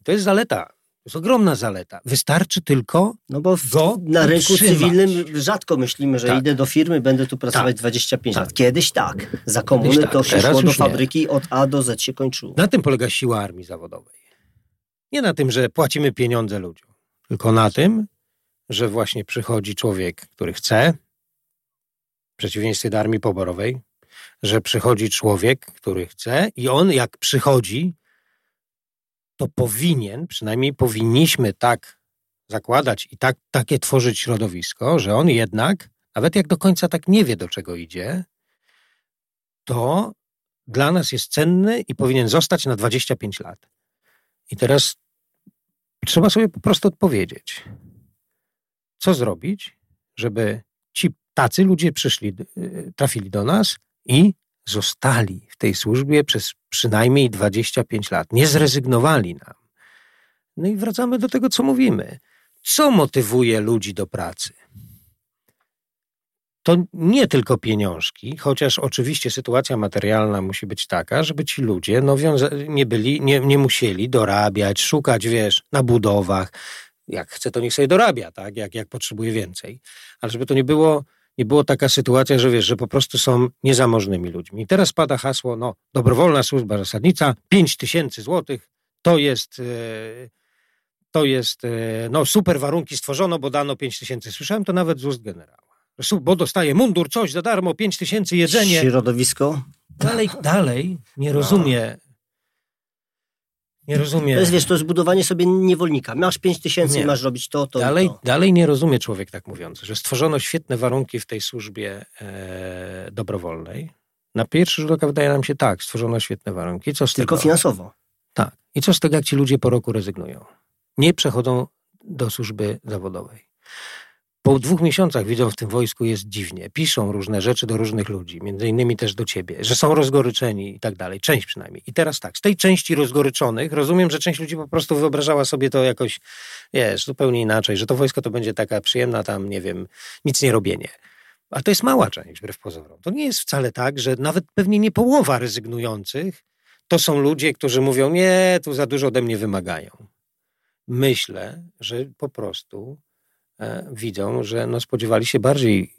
I to jest zaleta. To jest ogromna zaleta. Wystarczy tylko.
No bo w, go na rynku cywilnym rzadko myślimy, że tak. idę do firmy, będę tu pracować tak. 25 tak. lat. Kiedyś tak. Za komuny tak. to się szło do fabryki, nie. od A do Z się kończyło.
Na tym polega siła armii zawodowej. Nie na tym, że płacimy pieniądze ludziom, tylko na tym, że właśnie przychodzi człowiek, który chce, w przeciwieństwie do armii poborowej, że przychodzi człowiek, który chce i on jak przychodzi, to powinien, przynajmniej powinniśmy tak zakładać i tak, takie tworzyć środowisko, że on jednak, nawet jak do końca tak nie wie, do czego idzie, to dla nas jest cenny i powinien zostać na 25 lat. I teraz trzeba sobie po prostu odpowiedzieć, co zrobić, żeby ci tacy ludzie przyszli, y, trafili do nas i zostali w tej służbie przez przynajmniej 25 lat. Nie zrezygnowali nam. No i wracamy do tego, co mówimy. Co motywuje ludzi do pracy? To nie tylko pieniążki, chociaż oczywiście sytuacja materialna musi być taka, żeby ci ludzie no, nie, byli, nie, nie musieli dorabiać, szukać, wiesz, na budowach. Jak chce, to niech sobie dorabia, tak? Jak, jak potrzebuje więcej. Ale żeby to nie było i była taka sytuacja, że wiesz, że po prostu są niezamożnymi ludźmi. I teraz pada hasło, no, dobrowolna służba zasadnicza, 5 tysięcy złotych, to jest, e, to jest, e, no, super warunki stworzono, bo dano 5 tysięcy. Słyszałem to nawet z ust generała. Bo dostaje mundur, coś za darmo, 5 tysięcy, jedzenie.
Środowisko?
Dalej, dalej nie rozumie nie rozumie.
To jest, wiesz, to jest budowanie sobie niewolnika. Masz 5 tysięcy, masz robić to, to
dalej,
to.
Dalej nie rozumie człowiek tak mówiący, że stworzono świetne warunki w tej służbie e, dobrowolnej. Na pierwszy rzut oka wydaje nam się tak, stworzono świetne warunki. Co z
Tylko
tego?
finansowo.
Tak. I co z tego, jak ci ludzie po roku rezygnują? Nie przechodzą do służby zawodowej po dwóch miesiącach widzą w tym wojsku jest dziwnie. Piszą różne rzeczy do różnych ludzi, między innymi też do ciebie, że są rozgoryczeni i tak dalej. Część przynajmniej. I teraz tak, z tej części rozgoryczonych rozumiem, że część ludzi po prostu wyobrażała sobie to jakoś, wiesz, zupełnie inaczej, że to wojsko to będzie taka przyjemna tam, nie wiem, nic nie robienie. A to jest mała część, wbrew pozorom. To nie jest wcale tak, że nawet pewnie nie połowa rezygnujących to są ludzie, którzy mówią, nie, tu za dużo ode mnie wymagają. Myślę, że po prostu widzą, że no spodziewali się bardziej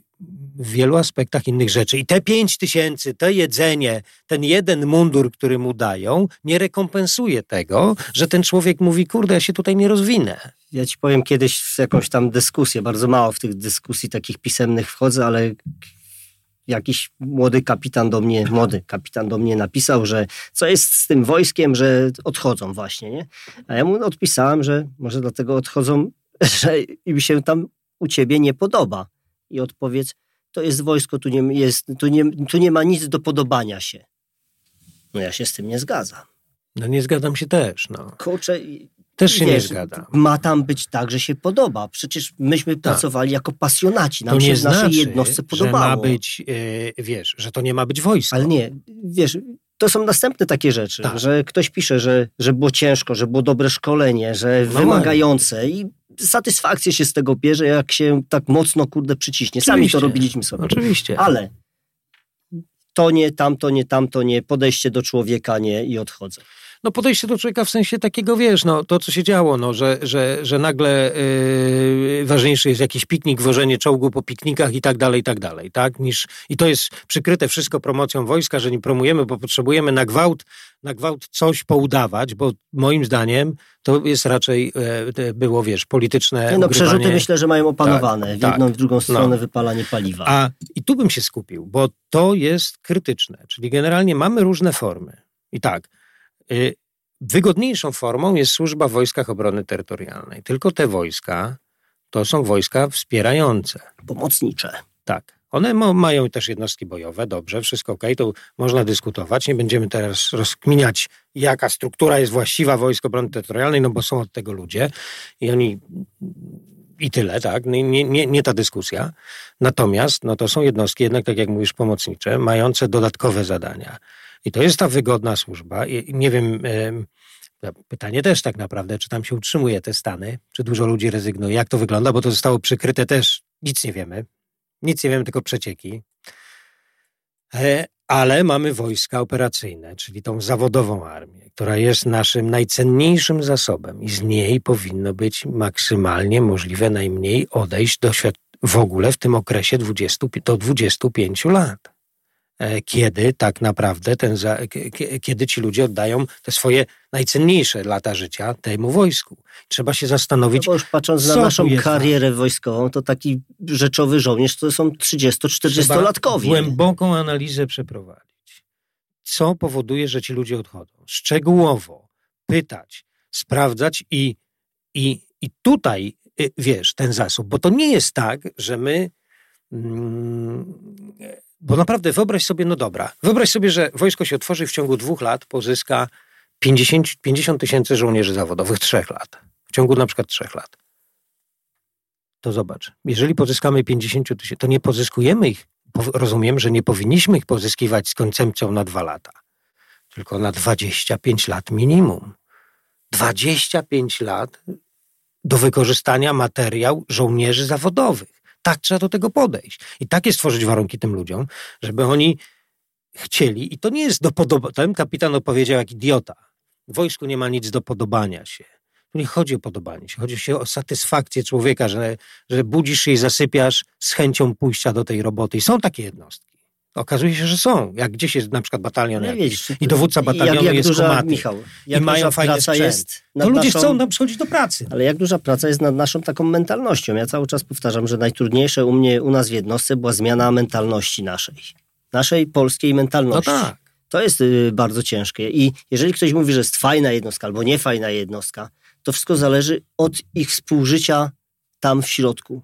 w wielu aspektach innych rzeczy. I te pięć tysięcy, to jedzenie, ten jeden mundur, który mu dają, nie rekompensuje tego, że ten człowiek mówi, kurde, ja się tutaj nie rozwinę.
Ja ci powiem kiedyś jakąś tam dyskusję, bardzo mało w tych dyskusji takich pisemnych wchodzę, ale jakiś młody kapitan do mnie, młody kapitan do mnie napisał, że co jest z tym wojskiem, że odchodzą właśnie, nie? A ja mu odpisałem, że może dlatego odchodzą, że im się tam u ciebie nie podoba. I odpowiedz, to jest wojsko, tu nie, jest, tu nie, tu nie ma nic do podobania się. No ja się z tym nie zgadzam.
No nie zgadzam się też. No.
Kurczę,
też się wiesz, nie zgadzam.
Ma tam być tak, że się podoba. Przecież myśmy tak. pracowali jako pasjonaci. Nam to się w naszej znaczy, jednostce podobało.
Że ma być, yy, wiesz, że to nie ma być wojsko.
Ale nie, wiesz, to są następne takie rzeczy, tak. że ktoś pisze, że, że było ciężko, że było dobre szkolenie, że no wymagające i satysfakcję się z tego bierze, jak się tak mocno, kurde, przyciśnie. Sami Oczywiście. to robiliśmy sobie.
Oczywiście.
Ale to nie, tamto nie, tamto nie, podejście do człowieka nie i odchodzę
no podejście do człowieka w sensie takiego, wiesz, no to co się działo, no, że, że, że nagle yy, ważniejszy jest jakiś piknik, wożenie czołgu po piknikach i tak dalej, i tak dalej, tak, niż, i to jest przykryte wszystko promocją wojska, że nie promujemy, bo potrzebujemy na gwałt, na gwałt coś poudawać, bo moim zdaniem to jest raczej e, było, wiesz, polityczne.
no, przerzuty myślę, że mają opanowane. Tak, w jedną, tak, w drugą stronę no. wypalanie paliwa.
A i tu bym się skupił, bo to jest krytyczne. Czyli generalnie mamy różne formy. I tak, Y, wygodniejszą formą jest służba w wojskach obrony terytorialnej. Tylko te wojska to są wojska wspierające.
Pomocnicze.
Tak. One mają też jednostki bojowe, dobrze, wszystko ok, to można dyskutować. Nie będziemy teraz rozkminiać, jaka struktura jest właściwa Wojsk Obrony Terytorialnej, no bo są od tego ludzie i oni i tyle, tak? Nie, nie, nie ta dyskusja. Natomiast no to są jednostki jednak, tak jak mówisz, pomocnicze, mające dodatkowe zadania. I to jest ta wygodna służba. I nie wiem, pytanie też tak naprawdę, czy tam się utrzymuje te stany, czy dużo ludzi rezygnuje, jak to wygląda, bo to zostało przykryte też, nic nie wiemy. Nic nie wiemy, tylko przecieki. E, ale mamy wojska operacyjne, czyli tą zawodową armię, która jest naszym najcenniejszym zasobem i z niej powinno być maksymalnie możliwe najmniej odejść do świat w ogóle w tym okresie 20, do 25 lat. E, kiedy tak naprawdę ten, kiedy ci ludzie oddają te swoje najcenniejsze lata życia temu wojsku. Trzeba się zastanowić.
No już patrząc na naszą karierę wojskową, to taki rzeczowy żołnierz to są 30-40-latkowie.
Głęboką analizę przeprowadzić. Co powoduje, że ci ludzie odchodzą? Szczegółowo pytać, sprawdzać i, i, i tutaj, y, wiesz, ten zasób, bo to nie jest tak, że my. Mm, bo naprawdę wyobraź sobie, no dobra, wyobraź sobie, że wojsko się otworzy w ciągu dwóch lat pozyska 50, 50 tysięcy żołnierzy zawodowych, trzech lat. W ciągu na przykład trzech lat. To zobacz, jeżeli pozyskamy 50 tysięcy, to nie pozyskujemy ich, rozumiem, że nie powinniśmy ich pozyskiwać z koncepcją na dwa lata, tylko na 25 lat minimum. 25 lat do wykorzystania materiał żołnierzy zawodowych. Tak trzeba do tego podejść. I takie stworzyć warunki tym ludziom, żeby oni chcieli, i to nie jest do podobania. Ten kapitan opowiedział jak idiota. W wojsku nie ma nic do podobania się. Tu nie chodzi o podobanie się, chodzi się o satysfakcję człowieka, że, że budzisz się i zasypiasz z chęcią pójścia do tej roboty. I są takie jednostki. Okazuje się, że są. Jak gdzieś jest na przykład batalion no jakiś, i dowódca batalionu jak, jak jest duża, kumaty Michał, i mają fajny sprzęt, jest to ludzie naszą, chcą tam przychodzić do pracy.
Ale jak duża praca jest nad naszą taką mentalnością. Ja cały czas powtarzam, że najtrudniejsze u mnie, u nas w jednostce była zmiana mentalności naszej. Naszej polskiej mentalności.
No tak.
To jest y, bardzo ciężkie. I jeżeli ktoś mówi, że jest fajna jednostka albo niefajna jednostka, to wszystko zależy od ich współżycia tam w środku.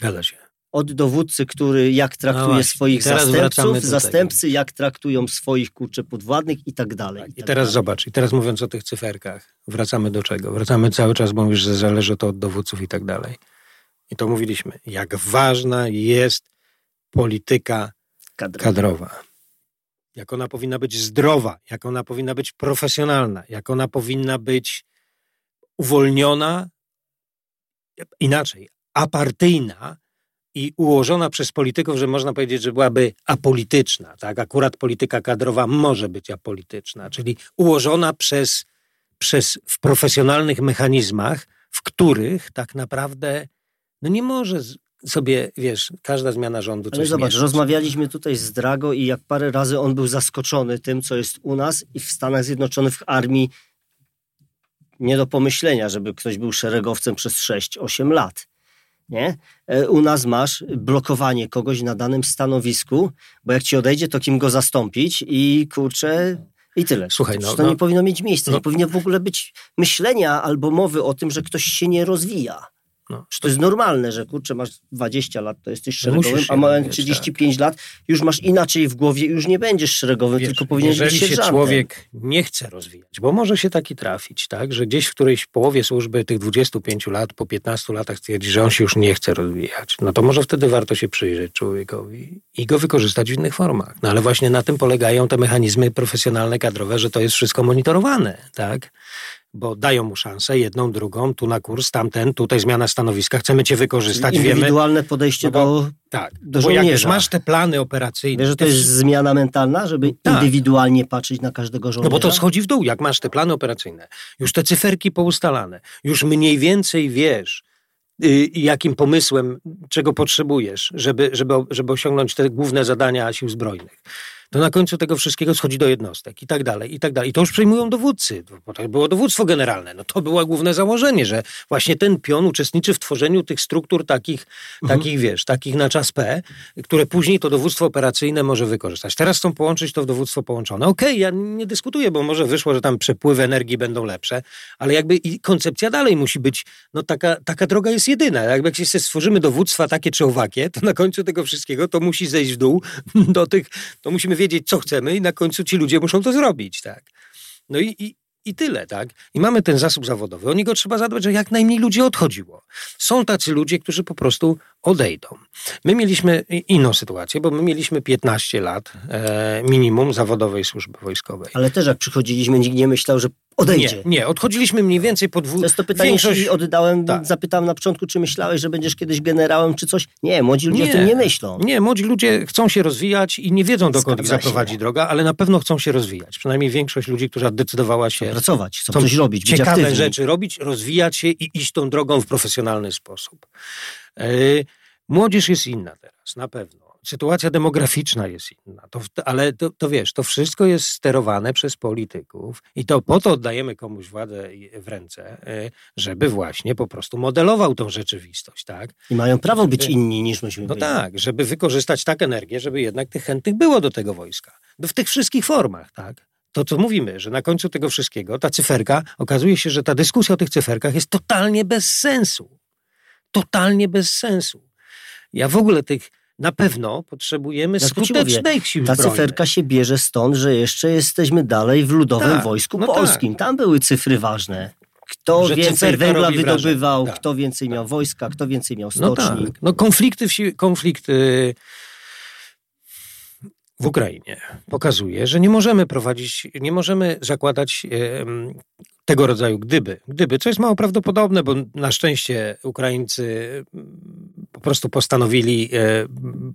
Zgadza się
od dowódcy, który jak traktuje no swoich zastępców, zastępcy tego. jak traktują swoich kurcze podwładnych i tak dalej.
Tak,
I,
tak teraz dalej. zobacz, i teraz mówiąc o tych cyferkach, wracamy do czego? Wracamy cały czas, bo mówisz, że zależy to od dowódców i tak dalej. I to mówiliśmy, jak ważna jest polityka kadrowa. kadrowa. Jak ona powinna być zdrowa, jak ona powinna być profesjonalna, jak ona powinna być uwolniona, inaczej, apartyjna i ułożona przez polityków, że można powiedzieć, że byłaby apolityczna. Tak? Akurat polityka kadrowa może być apolityczna, czyli ułożona przez, przez w profesjonalnych mechanizmach, w których tak naprawdę no nie może sobie, wiesz, każda zmiana rządu
Ale zobacz, mieszać. rozmawialiśmy tutaj z Drago i jak parę razy on był zaskoczony tym, co jest u nas i w Stanach Zjednoczonych w armii nie do pomyślenia, żeby ktoś był szeregowcem przez 6-8 lat nie? E, u nas masz blokowanie kogoś na danym stanowisku, bo jak ci odejdzie, to kim go zastąpić i kurczę, i tyle. Słuchaj, no, to no, nie powinno mieć miejsca. No, nie powinno w ogóle być myślenia albo mowy o tym, że ktoś się nie rozwija. No. to jest normalne, że kurczę, masz 20 lat, to jesteś szeregowym, a mając 35 tak. lat, już masz inaczej w głowie już nie będziesz szeregowym, Wiesz, tylko powinien być
Jeżeli się człowiek nie chce rozwijać, bo może się taki trafić, tak, że gdzieś w którejś połowie służby tych 25 lat, po 15 latach stwierdzi, że on się już nie chce rozwijać, no to może wtedy warto się przyjrzeć człowiekowi i go wykorzystać w innych formach. No ale właśnie na tym polegają te mechanizmy profesjonalne, kadrowe, że to jest wszystko monitorowane, tak? Bo dają mu szansę, jedną, drugą, tu na kurs, tamten, tutaj zmiana stanowiska, chcemy cię wykorzystać,
Czyli indywidualne podejście no bo, do Tak, do
bo jak już masz te plany operacyjne...
Wiesz, że to jest zmiana mentalna, żeby tak. indywidualnie patrzeć na każdego żołnierza?
No bo to schodzi w dół, jak masz te plany operacyjne, już te cyferki poustalane, już mniej więcej wiesz, y, jakim pomysłem, czego potrzebujesz, żeby, żeby, żeby osiągnąć te główne zadania sił zbrojnych to na końcu tego wszystkiego schodzi do jednostek i tak dalej, i tak dalej. I to już przejmują dowódcy, bo to było dowództwo generalne. No to było główne założenie, że właśnie ten pion uczestniczy w tworzeniu tych struktur takich, mhm. takich wiesz, takich na czas P, które później to dowództwo operacyjne może wykorzystać. Teraz chcą połączyć to w dowództwo połączone. Okej, okay, ja nie dyskutuję, bo może wyszło, że tam przepływy energii będą lepsze, ale jakby i koncepcja dalej musi być, no taka, taka droga jest jedyna. Jakby jak się stworzymy dowództwa takie czy owakie, to na końcu tego wszystkiego to musi zejść w dół do tych, to musimy wiedzieć, co chcemy i na końcu ci ludzie muszą to zrobić, tak. No i, i, i tyle, tak? I mamy ten zasób zawodowy. O niego trzeba zadbać, że jak najmniej ludzi odchodziło. Są tacy ludzie, którzy po prostu odejdą. My mieliśmy inną sytuację, bo my mieliśmy 15 lat e, minimum zawodowej służby wojskowej.
Ale też jak przychodziliśmy, nikt nie myślał, że odejdzie.
Nie, nie, odchodziliśmy mniej więcej po dwóch...
To jest to pytanie, Większość... oddałem, tak. zapytałem na początku, czy myślałeś, że będziesz kiedyś generałem, czy coś? Nie, młodzi ludzie nie, o tym nie myślą.
Nie, młodzi ludzie chcą się rozwijać i nie wiedzą, dokąd ich zaprowadzi droga, ale na pewno chcą się rozwijać. Przynajmniej większość ludzi, która decydowała się...
Pracować, chcą coś robić,
Ciekawe
aktywni.
rzeczy robić, rozwijać się i iść tą drogą w profesjonalny sposób. Yy, młodzież jest inna teraz, na pewno sytuacja demograficzna jest inna, to, ale to, to, wiesz, to wszystko jest sterowane przez polityków i to po to oddajemy komuś władzę w ręce, e, żeby właśnie po prostu modelował tą rzeczywistość, tak?
I mają prawo być inni niż myśmy
No byli. tak, żeby wykorzystać tak energię, żeby jednak tych chętnych było do tego wojska. W tych wszystkich formach, tak? To, co mówimy, że na końcu tego wszystkiego ta cyferka, okazuje się, że ta dyskusja o tych cyferkach jest totalnie bez sensu. Totalnie bez sensu. Ja w ogóle tych na pewno potrzebujemy ja skutecznej sił
Ta cyferka się bierze stąd, że jeszcze jesteśmy dalej w Ludowym tak, Wojsku no tak. Polskim. Tak. Tam były cyfry ważne. Kto że więcej węgla wydobywał, tak, kto więcej miał wojska, kto więcej miał no stoczni.
No, tak. no konflikty, w si konflikty w Ukrainie pokazuje, że nie możemy prowadzić, nie możemy zakładać tego rodzaju gdyby. Gdyby, co jest mało prawdopodobne, bo na szczęście Ukraińcy mm, po prostu postanowili e,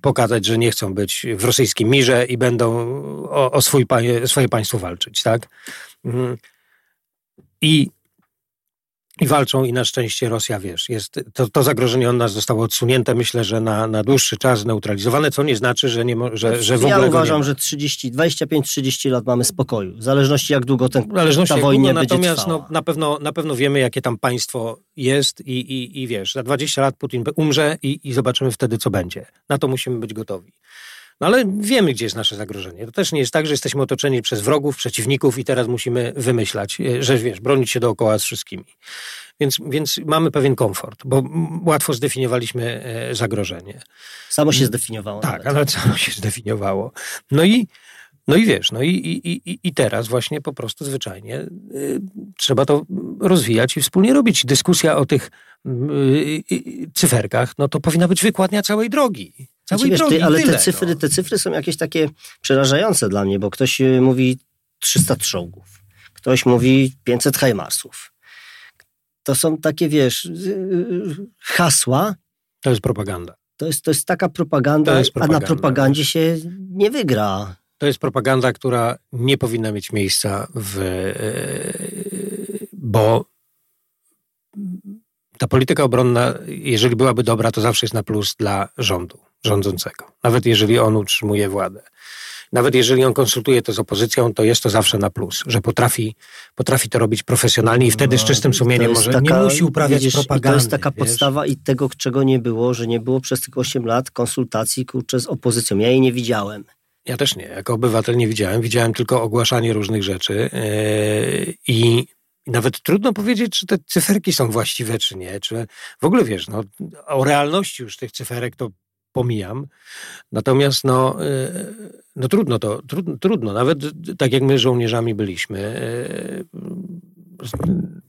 pokazać, że nie chcą być w rosyjskim mirze i będą o, o swój, swoje państwo walczyć, tak? Mhm. I i walczą i na szczęście Rosja, wiesz, jest, to, to zagrożenie od nas zostało odsunięte, myślę, że na, na dłuższy czas neutralizowane, co nie znaczy, że, nie, że, że w ogóle
Ja uważam, że 30, 25-30 lat mamy spokoju, w zależności jak długo ten, zależności ta wojna będzie
Natomiast
no,
na, pewno, na pewno wiemy, jakie tam państwo jest i, i, i wiesz, za 20 lat Putin umrze i, i zobaczymy wtedy, co będzie. Na to musimy być gotowi. No ale wiemy, gdzie jest nasze zagrożenie. To też nie jest tak, że jesteśmy otoczeni przez wrogów, przeciwników i teraz musimy wymyślać, e, że wiesz, bronić się dookoła z wszystkimi. Więc, więc mamy pewien komfort, bo łatwo zdefiniowaliśmy e, zagrożenie.
Samo się zdefiniowało.
Tak, nawet. ale samo się zdefiniowało. No i no i wiesz, no i, i, i, i teraz właśnie po prostu zwyczajnie y, trzeba to rozwijać i wspólnie robić. Dyskusja o tych y, y, cyferkach, no to powinna być wykładnia całej drogi. Całej
wiesz,
drogi,
ty, ale
tyle,
te, cyfry,
no.
te cyfry są jakieś takie przerażające dla mnie, bo ktoś y, mówi 300 czołgów, ktoś mówi 500 hajmarsów. To są takie, wiesz, y, y, hasła.
To jest propaganda.
To jest, to jest taka propaganda, jest propaganda, a na propagandzie się nie wygra.
To jest propaganda, która nie powinna mieć miejsca w. Bo ta polityka obronna, jeżeli byłaby dobra, to zawsze jest na plus dla rządu, rządzącego. Nawet jeżeli on utrzymuje władzę. Nawet jeżeli on konsultuje to z opozycją, to jest to zawsze na plus, że potrafi, potrafi to robić profesjonalnie i wtedy z no, czystym sumieniem może taka, nie musi uprawiać widzisz, propagandy.
To jest taka wiesz? podstawa i tego, czego nie było, że nie było przez tych 8 lat konsultacji kurczę, z opozycją. Ja jej nie widziałem.
Ja też nie. Jako obywatel nie widziałem. Widziałem tylko ogłaszanie różnych rzeczy yy, i nawet trudno powiedzieć, czy te cyferki są właściwe, czy nie. Czy w ogóle wiesz, no, o realności już tych cyferek to pomijam. Natomiast no, e, no trudno to, trudno, trudno. Nawet tak jak my żołnierzami byliśmy e,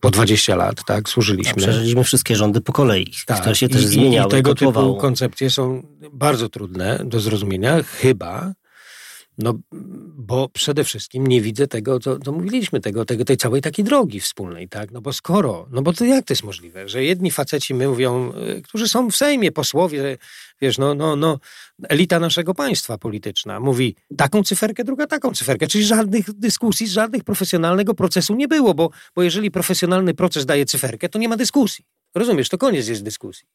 po 20 lat, tak, służyliśmy.
A przeżyliśmy wszystkie rządy po kolei, tak, które się też i, zmieniały.
I tego typu koncepcje są bardzo trudne do zrozumienia, chyba, no, bo przede wszystkim nie widzę tego, co, co mówiliśmy, tego, tego, tej całej takiej drogi wspólnej, tak? No bo skoro, no bo to jak to jest możliwe, że jedni faceci mówią, y, którzy są w Sejmie, posłowie, wiesz, no, no, no, elita naszego państwa polityczna mówi taką cyferkę, druga taką cyferkę, czyli żadnych dyskusji, żadnych profesjonalnego procesu nie było, bo, bo jeżeli profesjonalny proces daje cyferkę, to nie ma dyskusji. Rozumiesz, to koniec jest dyskusji.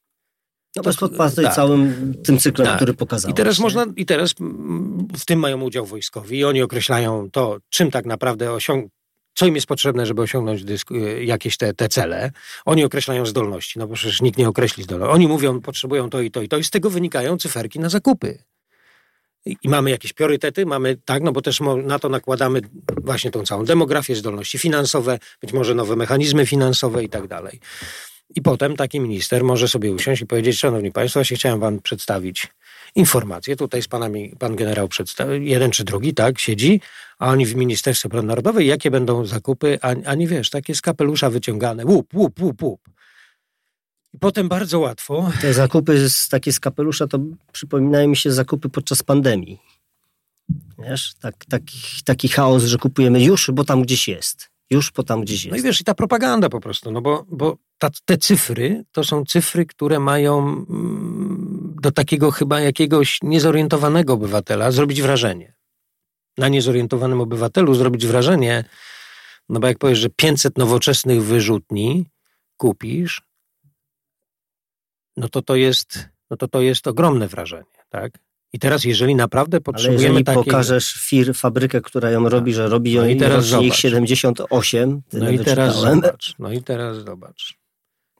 No bez podpasy tak. całym tym cyklem, tak. który pokazał.
I teraz można, i teraz w tym mają udział wojskowi i oni określają to, czym tak naprawdę osiąg co im jest potrzebne, żeby osiągnąć y, jakieś te, te cele. Oni określają zdolności, no bo przecież nikt nie określi zdolności. Oni mówią, potrzebują to i to i to i z tego wynikają cyferki na zakupy. I, I mamy jakieś priorytety, mamy tak, no bo też na to nakładamy właśnie tą całą demografię, zdolności finansowe, być może nowe mechanizmy finansowe i tak dalej. I potem taki minister może sobie usiąść i powiedzieć, szanowni państwo, się chciałem wam przedstawić informacje. Tutaj z panami, pan generał przedstawił, jeden czy drugi, tak, siedzi, a oni w Ministerstwie Obrony Narodowej, jakie będą zakupy, a, a nie wiesz, takie z kapelusza wyciągane, łup, łup, łup, łup. I potem bardzo łatwo.
Te zakupy z, takie z kapelusza to przypominają mi się zakupy podczas pandemii. Wiesz, tak, taki, taki chaos, że kupujemy już, bo tam gdzieś jest. Już po tam gdzieś jest.
No i wiesz, i ta propaganda po prostu, no bo, bo ta, te cyfry to są cyfry, które mają mm, do takiego chyba jakiegoś niezorientowanego obywatela zrobić wrażenie. Na niezorientowanym obywatelu zrobić wrażenie, no bo jak powiesz, że 500 nowoczesnych wyrzutni kupisz, no to to jest, no to to jest ogromne wrażenie, tak? I teraz, jeżeli naprawdę potrzebujemy
Ale jeżeli
takiej...
pokażesz fir, fabrykę, która ją robi, że robi ją no i teraz ich 78,
no i teraz zobacz, no i teraz zobacz.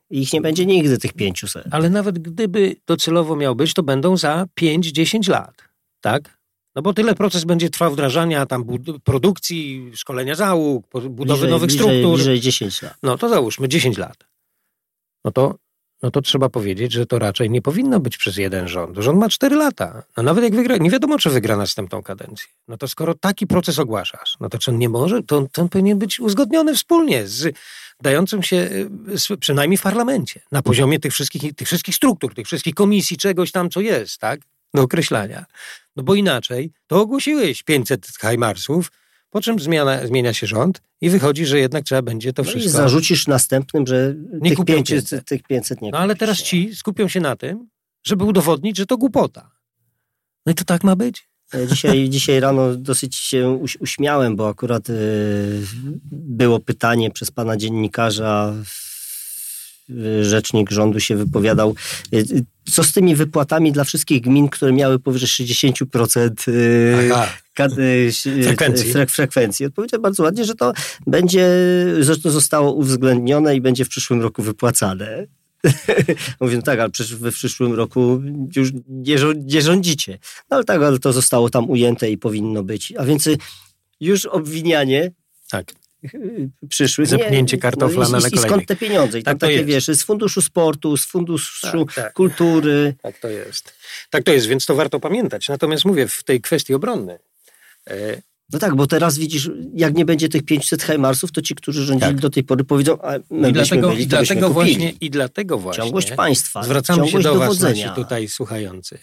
I ich nie będzie nigdy, tych 500.
Ale nawet gdyby docelowo miał być, to będą za 5-10 lat, tak? No bo tyle proces będzie trwał wdrażania tam produkcji, szkolenia załóg, budowy bliżej, nowych
bliżej,
struktur.
Bliżej 10 lat.
No to załóżmy 10 lat. No to no to trzeba powiedzieć, że to raczej nie powinno być przez jeden rząd. Rząd ma cztery lata. No nawet jak wygra, nie wiadomo, czy wygra następną kadencję. No to skoro taki proces ogłaszasz, no to czy on nie może, to to on powinien być uzgodniony wspólnie z dającym się y, przynajmniej w parlamencie, na poziomie tych wszystkich, tych wszystkich struktur, tych wszystkich komisji, czegoś tam, co jest, tak? Do określania. No bo inaczej to ogłosiłeś 500 Hajmarsów, po czym zmiana, zmienia się rząd i wychodzi, że jednak trzeba będzie to no wszystko...
I zarzucisz następnym, że nie tych, 500, 500. tych 500 nie
No ale teraz ci skupią się na tym, żeby udowodnić, że to głupota. No i to tak ma być?
Dzisiaj, dzisiaj rano dosyć się uśmiałem, bo akurat y, było pytanie przez pana dziennikarza rzecznik rządu się wypowiadał, y, co z tymi wypłatami dla wszystkich gmin, które miały powyżej 60% y, Aha. Y, frekwencji. frekwencji. Odpowiedział bardzo ładnie, że to będzie, że to zostało uwzględnione i będzie w przyszłym roku wypłacane. Mówię, no tak, ale przecież we przyszłym roku już nie, nie rządzicie. No ale tak, ale to zostało tam ujęte i powinno być. A więc już obwinianie
tak
przyszły.
Zepchnięcie kartofla no,
i, na I skąd te pieniądze? I tak tam takie, jest. wiesz, z funduszu sportu, z funduszu tak, tak. kultury.
Tak to jest. Tak to jest, więc to warto pamiętać. Natomiast mówię, w tej kwestii obronnej. E...
No tak, bo teraz widzisz, jak nie będzie tych 500 Heimarsów, to ci, którzy rządzili tak. do tej pory powiedzą, a my I dlatego, byli,
i dlatego właśnie I dlatego właśnie
ciągłość państwa,
zwracamy
ciągłość
się do
dowodzenia.
was, tutaj słuchający.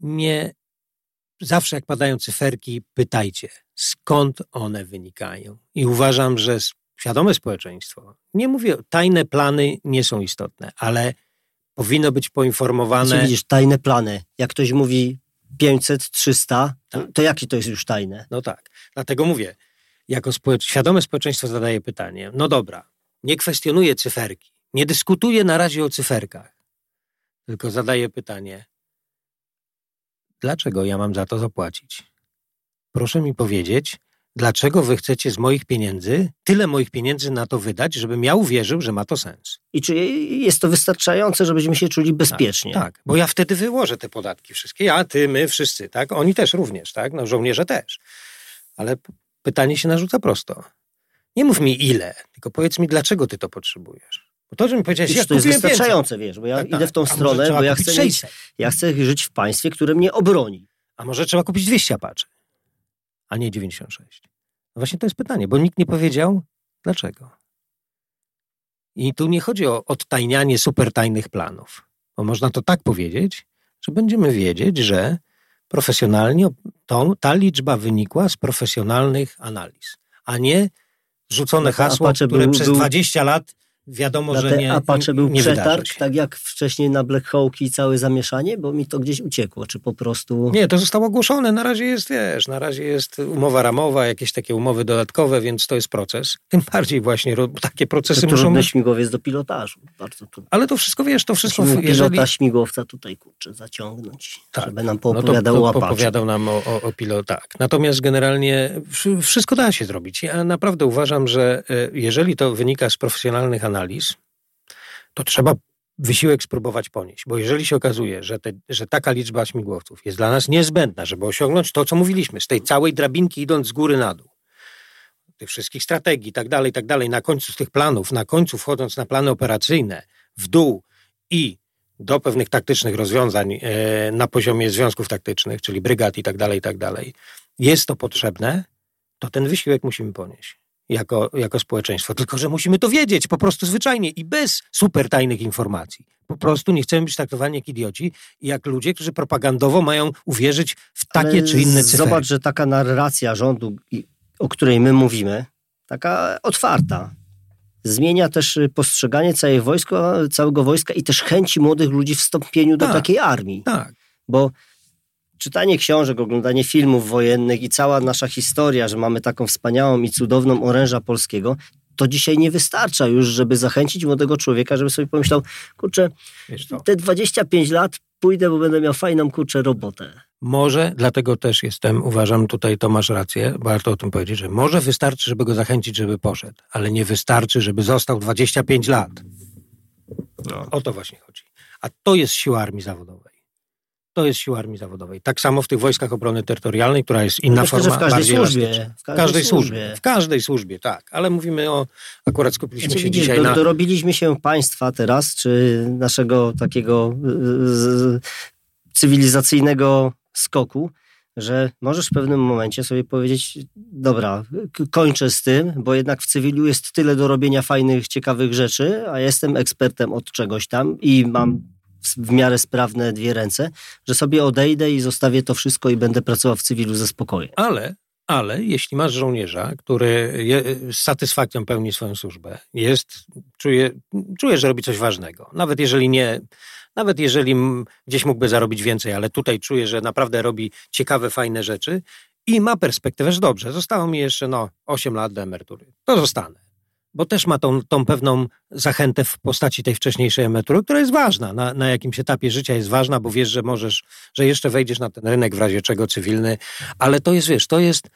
Nie zawsze jak padają cyferki, pytajcie, skąd one wynikają. I uważam, że świadome społeczeństwo, nie mówię, tajne plany nie są istotne, ale powinno być poinformowane.
Znaczy, widzisz, tajne plany. Jak ktoś mówi 500, 300, to, tak. to jakie to jest już tajne?
No tak. Dlatego mówię, jako społecz świadome społeczeństwo zadaje pytanie, no dobra, nie kwestionuje cyferki, nie dyskutuje na razie o cyferkach, tylko zadaje pytanie, dlaczego ja mam za to zapłacić? Proszę mi powiedzieć, dlaczego wy chcecie z moich pieniędzy tyle moich pieniędzy na to wydać, żebym ja uwierzył, że ma to sens.
I czy jest to wystarczające, żebyśmy się czuli bezpiecznie?
Tak, tak, bo ja wtedy wyłożę te podatki wszystkie. Ja, ty, my, wszyscy, tak? Oni też również, tak? No żołnierze też. Ale pytanie się narzuca prosto. Nie mów mi ile, tylko powiedz mi, dlaczego ty to potrzebujesz. Bo to, że mi powiedziałeś,
ja to jest wystarczające, wiesz, bo ja tak, idę tak. w tą stronę, bo ja chcę, mieć, ja chcę żyć w państwie, które mnie obroni.
A może trzeba kupić 200 apaczy, a nie 96? No właśnie to jest pytanie, bo nikt nie powiedział, dlaczego. I tu nie chodzi o odtajnianie supertajnych planów, bo można to tak powiedzieć, że będziemy wiedzieć, że profesjonalnie to, ta liczba wynikła z profesjonalnych analiz, a nie rzucone no hasło, które był, przez był... 20 lat wiadomo,
na
że
te
nie,
Apache był
nie
przetarg, tak jak wcześniej na Black Hawk i całe zamieszanie, bo mi to gdzieś uciekło, czy po prostu...
Nie, to zostało ogłoszone. Na razie jest, wiesz, na razie jest umowa ramowa, jakieś takie umowy dodatkowe, więc to jest proces. Tym bardziej właśnie takie procesy
to
muszą być.
śmigłowiec do pilotażu, bardzo trudny.
Ale to wszystko, wiesz, to wszystko,
Musimy
jeżeli...
pilota śmigłowca tutaj, kurczę, zaciągnąć,
Tak.
żeby nam
No to,
poopowiadał
to opowiadał nam o, o, o pilot, tak. Natomiast generalnie wszy- wszystko da się zrobić. Ja naprawdę uważam, że e, jeżeli to wynika z profesjonalnych analiz, to trzeba wysiłek spróbować ponieść. Bo jeżeli się okazuje, że, te, że taka liczba śmigłowców jest dla nas niezbędna, żeby osiągnąć to, co mówiliśmy, z tej całej drabinki idąc z góry na dół, tych wszystkich strategii i tak dalej, tak dalej, na końcu z tych planów, na końcu wchodząc na plany operacyjne, w dół i do pewnych taktycznych rozwiązań e, na poziomie związków taktycznych, czyli brygad i tak dalej, i tak dalej, jest to potrzebne, to ten wysiłek musimy ponieść jako, jako społeczeństwo. Tylko, że musimy to wiedzieć po prostu zwyczajnie i bez super tajnych informacji. Po prostu nie chcemy być traktowani jak idioci i jak ludzie, którzy propagandowo mają uwierzyć w takie
Ale
czy inne cyfery.
Zobacz, że taka narracja rządu, o której my mówimy, taka otwarta, zmienia też y, postrzeganie całej wojska, całego wojska i też chęci młodych ludzi w wstąpieniu do
Tak.
takiej armii.
Tak,
Bo czytanie książek, oglądanie filmów wojennych i cała nasza historia, że mamy taką wspaniałą i cudowną oręża polskiego, to dzisiaj nie wystarcza już, żeby zachęcić młodego człowieka, żeby sobie pomyślał, kurczę, te 25 lat pójdę, bo będę miał fajną, kurczę, robotę.
Może, dlatego też jestem, uważam, tutaj to masz rację, warto o tym powiedzieć, że może wystarczy, żeby go zachęcić, żeby poszedł, ale nie wystarczy, żeby został 25 lat. O to właśnie chodzi. A to jest siła armii zawodowej. To jest siła armii zawodowej. Tak samo w tych wojskach obrony terytorialnej, która jest inna
Myślę, że
forma,
w każdej służbie.
elastyczna.
W każdej
każdej służbie.
służbie.
W każdej służbie, tak. Ale mówimy o, akurat skupiliśmy
Znaczy,
się
widzisz,
dzisiaj
do,
na...
dorobiliśmy się państwa teraz, czy naszego takiego y, z, cywilizacyjnego skoku, że możesz w pewnym momencie sobie powiedzieć, dobra, kończę z tym, bo jednak w cywilu jest tyle do robienia fajnych, ciekawych rzeczy, a jestem ekspertem od czegoś tam i mam w- miarę sprawne dwie ręce, że sobie odejdę i zostawię to wszystko i będę pracował w cywilu ze spokojem.
Ale, ale jeśli masz żołnierza, który je, z satysfakcją pełni swoją służbę, jest, czuje, czuje, że robi coś ważnego. Nawet jeżeli nie, nawet jeżeli gdzieś mógłby zarobić więcej, ale tutaj czuje, że naprawdę robi ciekawe, fajne rzeczy i ma perspektywę, że dobrze, zostało mi jeszcze no, 8 lat do emerytury. To zostanę. Bo też ma tą, tą pewną zachętę w postaci tej wcześniejszej emerytury, która jest ważna. Na, na jakimś etapie życia jest ważna, bo wiesz, że możesz, że jeszcze wejdziesz na ten rynek w razie czego cywilny, ale to jest, wiesz, to jest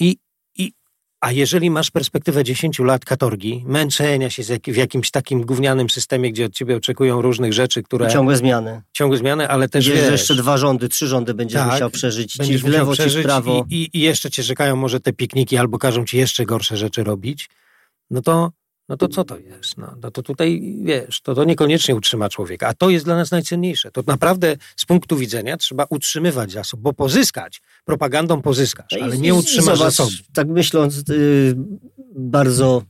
i, i a jeżeli masz perspektywę 10 lat katorgi, męczenia się jak, w jakimś takim gównianym systemie, gdzie od ciebie oczekują różnych rzeczy, które
Ciągłe zmiany.
ciągłe zmiany, ale też
Wiesz, że jeszcze dwa rządy, trzy rządy będziesz
Tak,
musiał przeżyć. Ci
będziesz
w lewo, ci w prawo.
i, i, i jeszcze cię czekają może te pikniki albo każą ci jeszcze gorsze rzeczy robić, no to, no to co to jest? No, no to tutaj, wiesz, to, to niekoniecznie utrzyma człowieka, a to jest dla nas najcenniejsze. To naprawdę z punktu widzenia trzeba utrzymywać zasób, bo pozyskać, propagandą pozyskasz,
No
ale
i-
nie utrzymasz
zobacz,
zasobu.
Tak myśląc y, bardzo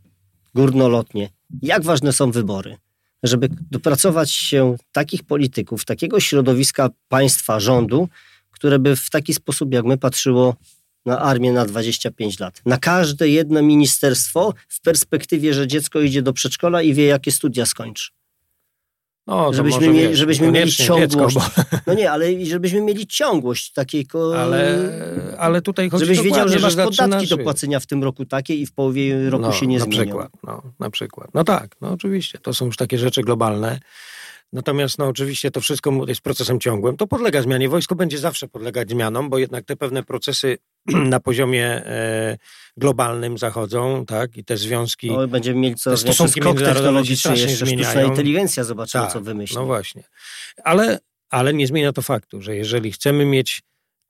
górnolotnie, jak ważne są wybory, żeby dopracować się takich polityków, takiego środowiska państwa, rządu, które by w taki sposób, jak my, patrzyło na armię na 25 lat. Na każde jedno ministerstwo w perspektywie, że dziecko idzie do przedszkola i wie, jakie studia skończy.
No,
Żebyśmy, mieli,
wiesz,
żebyśmy mieli
niekoniecznie dziecko,
ciągłość. No nie, ale żebyśmy mieli ciągłość takiej... Ko...
bo, ale, ale tutaj chodzi
Żebyś wiedział, że masz podatki
zaczynasz,
do płacenia w tym roku takie i w połowie roku
no,
się nie
na
zmienią.
Przykład, no, na przykład. No tak, no oczywiście. To są już takie rzeczy globalne. Natomiast no oczywiście to wszystko jest procesem ciągłym. To podlega zmianie. Wojsko będzie zawsze podlegać zmianom, bo jednak te pewne procesy na poziomie e, globalnym zachodzą, tak? I te związki...
No, będziemy mieli coraz większy skok technologiczny, jeszcze sztuczna inteligencja, zobaczymy,
Tak,
co wymyśli.
No właśnie. Ale, ale nie zmienia to faktu, że jeżeli chcemy mieć,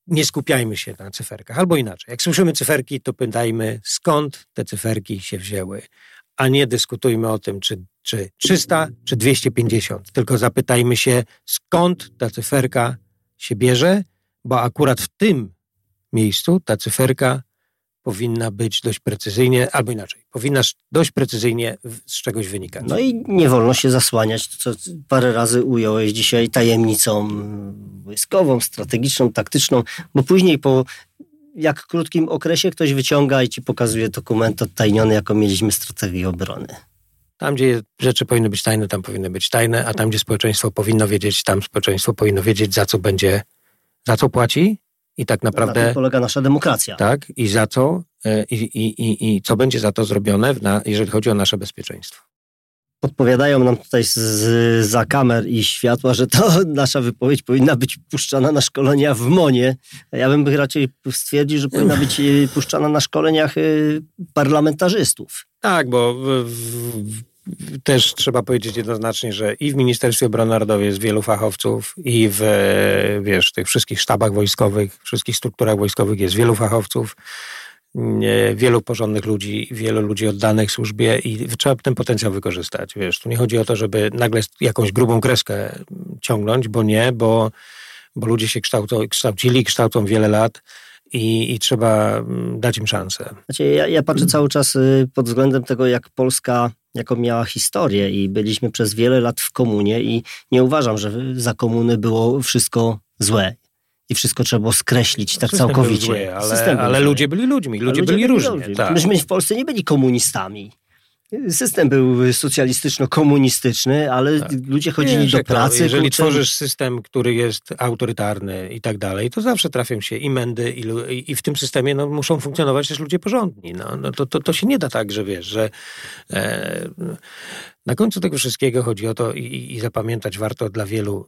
nie skupiajmy się na cyferkach, albo inaczej. Jak słyszymy cyferki, to pytajmy, skąd te cyferki się wzięły, a nie dyskutujmy o tym, czy, czy 300, czy 250, tylko zapytajmy się, skąd ta cyferka się bierze, bo akurat w tym miejscu ta cyferka powinna być dość precyzyjnie, albo inaczej, powinna dość precyzyjnie z czegoś wynikać.
No i nie wolno się zasłaniać, co parę razy ująłeś dzisiaj, tajemnicą wojskową, strategiczną, taktyczną, bo później po jak krótkim okresie ktoś wyciąga i ci pokazuje dokument odtajniony, jako mieliśmy strategię obrony.
Tam, gdzie rzeczy powinny być tajne, tam powinny być tajne, a tam, gdzie społeczeństwo powinno wiedzieć, tam społeczeństwo powinno wiedzieć, za co będzie, za co płaci i tak naprawdę... Na
tym polega nasza demokracja.
Tak, i za co, e, i, i, i, i co będzie za to zrobione, na, jeżeli chodzi o nasze bezpieczeństwo
podpowiadają nam tutaj z, za kamer i światła, że to nasza wypowiedź powinna być puszczana na szkolenia w MONie. Ja bym raczej stwierdził, że powinna być e, puszczana na szkoleniach e, parlamentarzystów.
Tak, bo w, w, też trzeba powiedzieć jednoznacznie, że i w Ministerstwie Obrony Narodowej jest wielu fachowców i w wiesz, tych wszystkich sztabach wojskowych, wszystkich strukturach wojskowych jest wielu fachowców wielu porządnych ludzi, wielu ludzi oddanych służbie i trzeba ten potencjał wykorzystać. Wiesz, tu nie chodzi o to, żeby nagle jakąś grubą kreskę ciągnąć, bo nie, bo, bo ludzie się kształcą, kształcili, kształcą wiele lat i, i trzeba mm, dać im szansę.
Znaczy, ja, ja patrzę cały czas y, pod względem tego, jak Polska jaką miała historię i byliśmy przez wiele lat w komunie i nie uważam, że za komuny było wszystko złe i wszystko trzeba było skreślić tak System całkowicie.
Zły, ale, ale ludzie byli ludźmi, ludzie, ludzie byli, byli różni. Ludźmi. Tak.
Myśmy w Polsce nie byli komunistami. System był socjalistyczno-komunistyczny, ale tak. ludzie chodzili Wiesz, do pracy.
To, jeżeli kurczę... tworzysz system, który jest autorytarny i tak dalej, to zawsze trafią się i mędy, i, i w tym systemie no, muszą funkcjonować też ludzie porządni. No, no to, to, to się nie da tak, że wiesz, że e, na końcu tego wszystkiego chodzi o to i, i zapamiętać warto dla wielu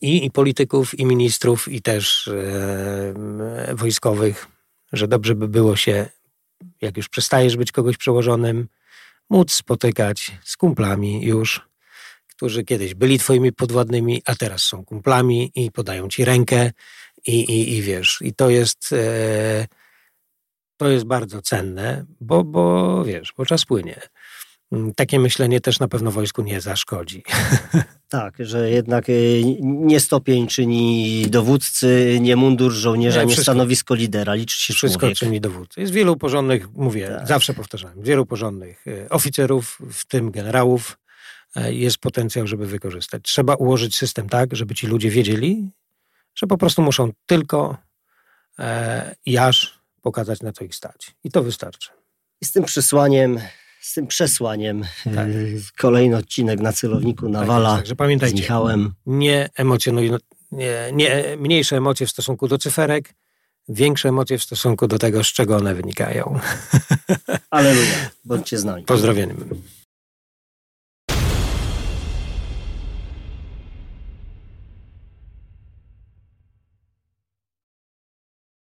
i, i polityków, i ministrów, i też e, wojskowych, że dobrze by było się, jak już przestajesz być kogoś przełożonym, móc spotykać z kumplami już, którzy kiedyś byli twoimi podwładnymi, a teraz są kumplami i podają ci rękę i, i, i wiesz, i to jest e, to jest bardzo cenne, bo, bo wiesz, bo czas płynie. Mm, takie myślenie też na pewno wojsku nie zaszkodzi.
Tak, że jednak y, nie stopień czyni dowódcy, nie mundur żołnierza, nie, nie stanowisko lidera, liczy się
Wszystko
człowiek.
czyni dowódcy. Jest wielu porządnych, mówię, tak. zawsze powtarzałem, wielu porządnych y, oficerów, w tym generałów, y, jest potencjał, żeby wykorzystać. Trzeba ułożyć system tak, żeby ci ludzie wiedzieli, że po prostu muszą tylko e, jaż pokazać, na co ich stać. I to wystarczy.
I z tym przesłaniem z tym przesłaniem. Tak. Kolejny odcinek na celowniku Nawala tak, także pamiętajcie, z Michałem.
Nie emocjonuj, nie, nie, mniejsze emocje w stosunku do cyferek, większe emocje w stosunku do tego, z czego one wynikają.
Aleluja, bądźcie z nami.
Pozdrawiamy.